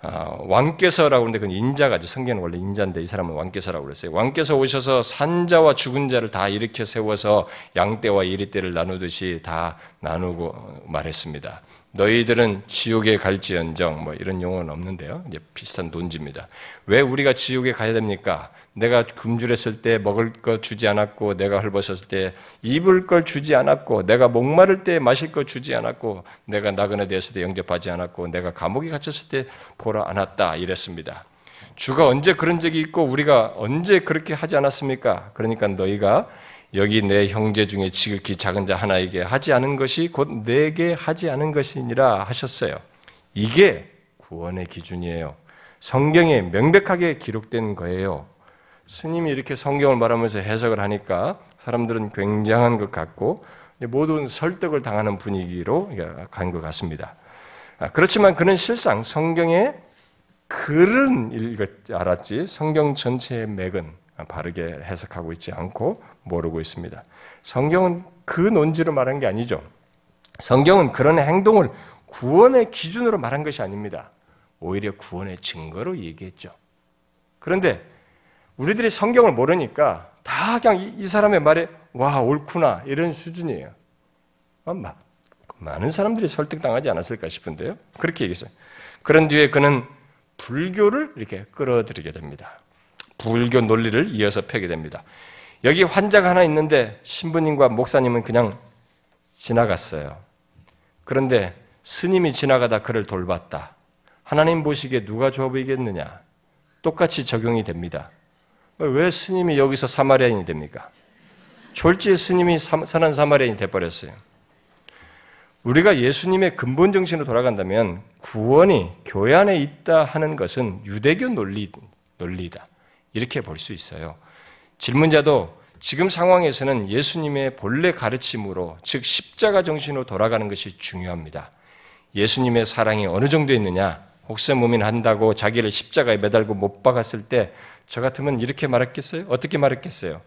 아, 왕께서라고 하는데 그건 인자가죠. 성경은 원래 인자인데 이 사람은 왕께서라고 그랬어요. 왕께서 오셔서 산자와 죽은 자를 다 이렇게 세워서 양떼와 이리떼를 나누듯이 다 나누고 말했습니다. 너희들은 지옥에 갈지언정 뭐 이런 용어는 없는데요. 이제 비슷한 논지입니다. 왜 우리가 지옥에 가야 됩니까? 내가 금줄했을 때 먹을 것 주지 않았고, 내가 헐벗었을 때 입을 걸 주지 않았고, 내가 목마를 때 마실 것 주지 않았고, 내가 나그네 되었을 때 영접하지 않았고, 내가 감옥에 갇혔을 때 보러 안았다 이랬습니다. 주가 언제 그런 적이 있고 우리가 언제 그렇게 하지 않았습니까? 그러니까 너희가 여기 내 형제 중에 지극히 작은 자 하나에게 하지 않은 것이 곧 내게 하지 않은 것이니라 하셨어요. 이게 구원의 기준이에요. 성경에 명백하게 기록된 거예요. 스님이 이렇게 성경을 말하면서 해석을 하니까 사람들은 굉장한 것 같고 모든 설득을 당하는 분위기로 간 것 같습니다. 아, 그렇지만 그는 실상 성경의 글은 알았지 성경 전체의 맥은 바르게 해석하고 있지 않고 모르고 있습니다. 성경은 그 논지로 말한 게 아니죠. 성경은 그런 행동을 구원의 기준으로 말한 것이 아닙니다. 오히려 구원의 증거로 얘기했죠. 그런데 우리들이 성경을 모르니까 다 그냥 이, 사람의 말에 와 옳구나 이런 수준이에요. 아, 많은 사람들이 설득당하지 않았을까 싶은데요. 그렇게 얘기했어요. 그런 뒤에 그는 불교를 이렇게 끌어들이게 됩니다. 불교 논리를 이어서 펴게 됩니다. 여기 환자가 하나 있는데 신부님과 목사님은 그냥 지나갔어요. 그런데 스님이 지나가다 그를 돌봤다. 하나님 보시기에 누가 좋아 보이겠느냐? 똑같이 적용이 됩니다. 왜 스님이 여기서 사마리아인이 됩니까? 졸지에 스님이 선한 사마리아인이 돼버렸어요. 우리가 예수님의 근본 정신으로 돌아간다면 구원이 교회 안에 있다 하는 것은 유대교 논리, 논리다. 이렇게 볼 수 있어요. 질문자도 지금 상황에서는 예수님의 본래 가르침으로, 즉, 십자가 정신으로 돌아가는 것이 중요합니다. 예수님의 사랑이 어느 정도 있느냐? 혹세무민 한다고 자기를 십자가에 매달고 못 박았을 때 저 같으면 이렇게 말했겠어요? 어떻게 말했겠어요?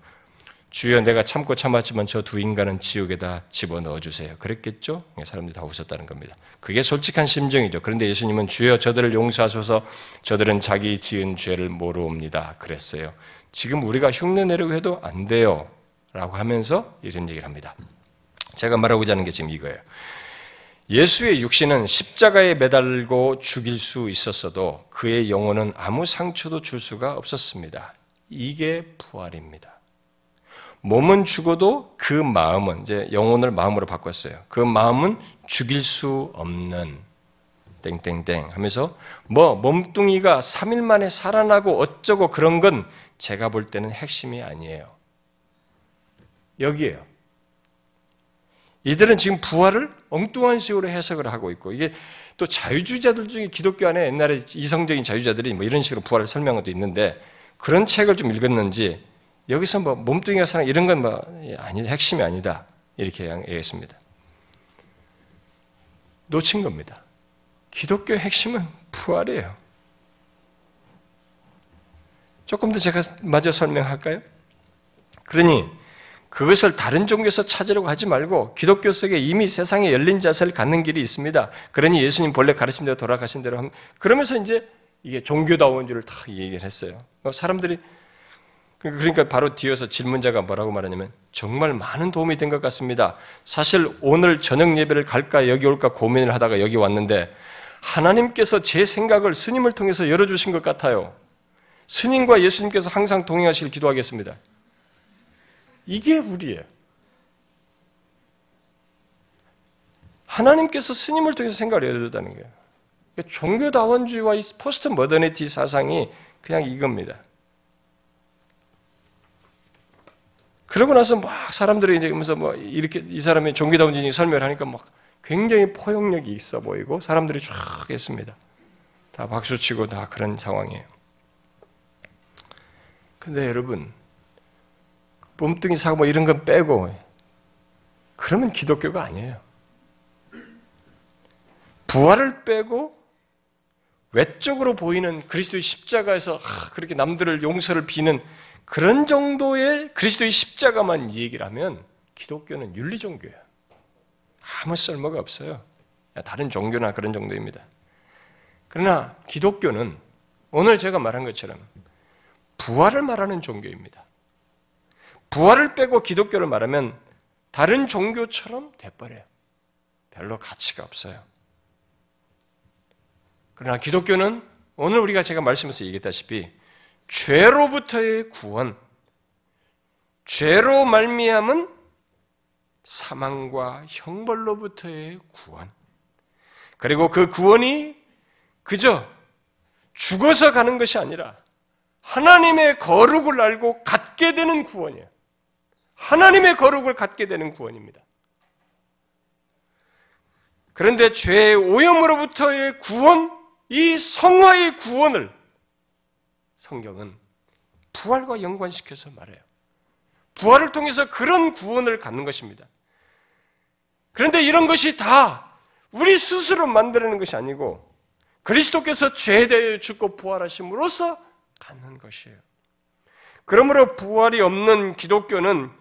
주여 내가 참고 참았지만 저 두 인간은 지옥에다 집어넣어 주세요. 그랬겠죠? 사람들이 다 웃었다는 겁니다. 그게 솔직한 심정이죠. 그런데 예수님은 주여 저들을 용서하소서 저들은 자기 지은 죄를 모르옵니다. 그랬어요. 지금 우리가 흉내 내려고 해도 안 돼요. 라고 하면서 이런 얘기를 합니다. 제가 말하고자 하는 게 지금 이거예요. 예수의 육신은 십자가에 매달고 죽일 수 있었어도 그의 영혼은 아무 상처도 줄 수가 없었습니다. 이게 부활입니다. 몸은 죽어도 그 마음은 이제 영혼을 마음으로 바꿨어요. 그 마음은 죽일 수 없는 땡땡땡 하면서 뭐 몸뚱이가 3일 만에 살아나고 어쩌고 그런 건 제가 볼 때는 핵심이 아니에요. 여기에요. 이들은 지금 부활을 엉뚱한 식으로 해석을 하고 있고 이게 또 자유주의자들 중에 기독교 안에 옛날에 이성적인 자유자들이 뭐 이런 식으로 부활을 설명한 것도 있는데 그런 책을 좀 읽었는지 여기서 뭐 몸뚱이가 사는 이런 건 뭐 아니 핵심이 아니다 이렇게 얘기했습니다. 놓친 겁니다. 기독교 핵심은 부활이에요. 조금 더 제가 마저 설명할까요? 그러니 그것을 다른 종교에서 찾으려고 하지 말고 기독교 속에 이미 세상에 열린 자세를 갖는 길이 있습니다. 그러니 예수님 본래 가르친 대로 돌아가신 대로 그러면서 이제 이게 종교다운 줄을 다 얘기를 했어요. 뭐 사람들이 그러니까 바로 뒤에서 질문자가 뭐라고 말하냐면 정말 많은 도움이 된 것 같습니다. 사실 오늘 저녁 예배를 갈까 여기 올까 고민을 하다가 여기 왔는데 하나님께서 제 생각을 스님을 통해서 열어주신 것 같아요. 스님과 예수님께서 항상 동행하시길 기도하겠습니다. 이게 우리예요. 하나님께서 스님을 통해서 생각을 열어줬다는 거예요. 종교다원주의와 이 포스트 모더니티 사상이 그냥 이겁니다. 그러고 나서 막 사람들이 이제 그러면서 뭐 이렇게 이 사람이 종교다원주의 설명을 하니까 막 굉장히 포용력이 있어 보이고 사람들이 쫙 했습니다. 다 박수치고 다 그런 상황이에요. 근데 여러분, 몸뚱이 사고 뭐 이런 건 빼고, 그러면 기독교가 아니에요. 부활을 빼고 외적으로 보이는 그리스도의 십자가에서 그렇게 남들을 용서를 비는 그런 정도의 그리스도의 십자가만 얘기를 하면 기독교는 윤리 종교예요. 아무 쓸모가 없어요. 다른 종교나 그런 정도입니다. 그러나 기독교는 오늘 제가 말한 것처럼 부활을 말하는 종교입니다. 부활을 빼고 기독교를 말하면 다른 종교처럼 돼버려요. 별로 가치가 없어요. 그러나 기독교는 오늘 우리가 제가 말씀에서 얘기했다시피 죄로부터의 구원, 죄로 말미암은 사망과 형벌로부터의 구원, 그리고 그 구원이 그저 죽어서 가는 것이 아니라 하나님의 거룩을 알고 갖게 되는 구원이에요. 하나님의 거룩을 갖게 되는 구원입니다. 그런데 죄의 오염으로부터의 구원, 이 성화의 구원을 성경은 부활과 연관시켜서 말해요. 부활을 통해서 그런 구원을 갖는 것입니다. 그런데 이런 것이 다 우리 스스로 만들어내는 것이 아니고 그리스도께서 죄에 대해 죽고 부활하심으로써 갖는 것이에요. 그러므로 부활이 없는 기독교는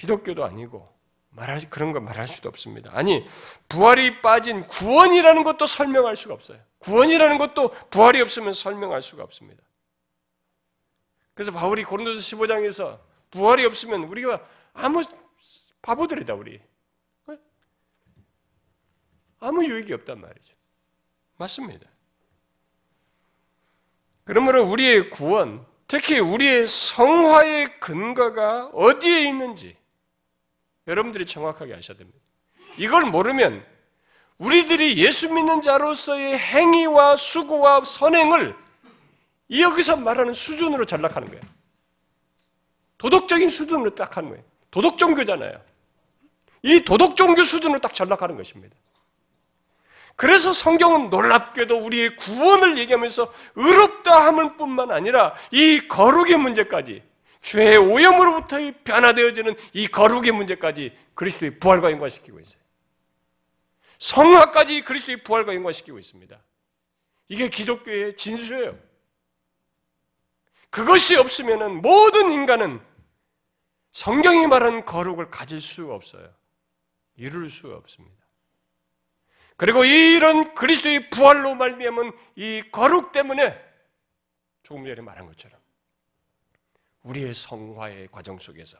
기독교도 아니고 말할 그런 거 말할 수도 없습니다. 아니 부활이 빠진 구원이라는 것도 설명할 수가 없어요. 구원이라는 것도 부활이 없으면 설명할 수가 없습니다. 그래서 바울이 고린도서 15장에서 부활이 없으면 우리가 아무 바보들이다 우리. 아무 유익이 없단 말이죠. 맞습니다. 그러므로 우리의 구원, 특히 우리의 성화의 근거가 어디에 있는지 여러분들이 정확하게 아셔야 됩니다. 이걸 모르면 우리들이 예수 믿는 자로서의 행위와 수고와 선행을 여기서 말하는 수준으로 전락하는 거예요. 도덕적인 수준으로 딱 하는 거예요. 도덕 종교잖아요. 이 도덕 종교 수준으로 딱 전락하는 것입니다. 그래서 성경은 놀랍게도 우리의 구원을 얘기하면서 의롭다 함을 뿐만 아니라 이 거룩의 문제까지 죄의 오염으로부터 변화되어지는 이 거룩의 문제까지 그리스도의 부활과 연관시키고 있어요. 성화까지 그리스도의 부활과 연관시키고 있습니다. 이게 기독교의 진수예요. 그것이 없으면 모든 인간은 성경이 말하는 거룩을 가질 수가 없어요. 이룰 수가 없습니다. 그리고 이런 그리스도의 부활로 말미암은 이 거룩 때문에 조금 전에 말한 것처럼 우리의 성화의 과정 속에서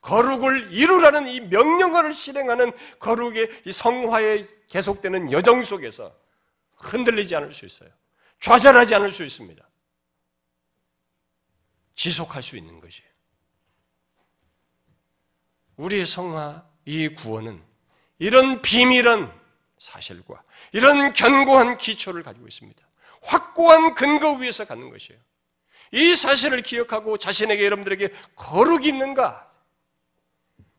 거룩을 이루라는 이 명령어를 실행하는 거룩의 이 성화에 계속되는 여정 속에서 흔들리지 않을 수 있어요. 좌절하지 않을 수 있습니다. 지속할 수 있는 것이에요. 우리의 성화, 이 구원은 이런 비밀한 사실과 이런 견고한 기초를 가지고 있습니다. 확고한 근거 위에서 갖는 것이에요. 이 사실을 기억하고 자신에게 여러분들에게 거룩이 있는가?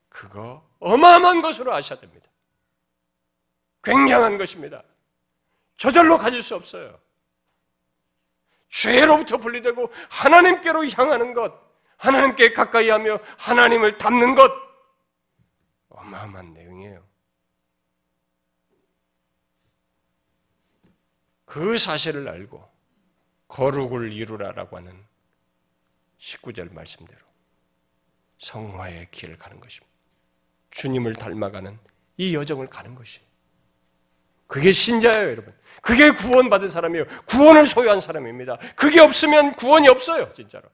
그거 어마어마한 것으로 아셔야 됩니다. 굉장한 것입니다. 저절로 가질 수 없어요. 죄로부터 분리되고 하나님께로 향하는 것, 하나님께 가까이 하며 하나님을 닮는 것, 어마어마한 내용이에요. 그 사실을 알고 거룩을 이루라라고 하는 19절 말씀대로 성화의 길을 가는 것입니다. 주님을 닮아가는 이 여정을 가는 것이. 그게 신자예요, 여러분. 그게 구원받은 사람이에요. 구원을 소유한 사람입니다. 그게 없으면 구원이 없어요, 진짜로.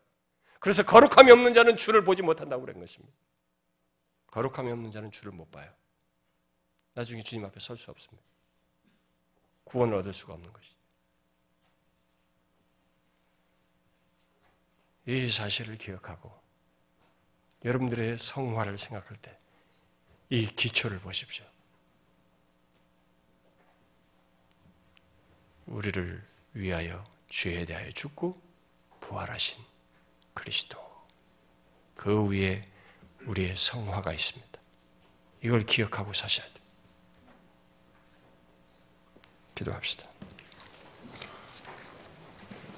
그래서 거룩함이 없는 자는 주를 보지 못한다고 그런 것입니다. 거룩함이 없는 자는 주를 못 봐요. 나중에 주님 앞에 설 수 없습니다. 구원을 얻을 수가 없는 것이죠. 이 사실을 기억하고 여러분들의 성화를 생각할 때 이 기초를 보십시오. 우리를 위하여 죄에 대하여 죽고 부활하신 그리스도. 그 위에 우리의 성화가 있습니다. 이걸 기억하고 사셔야 돼요. 기도합시다.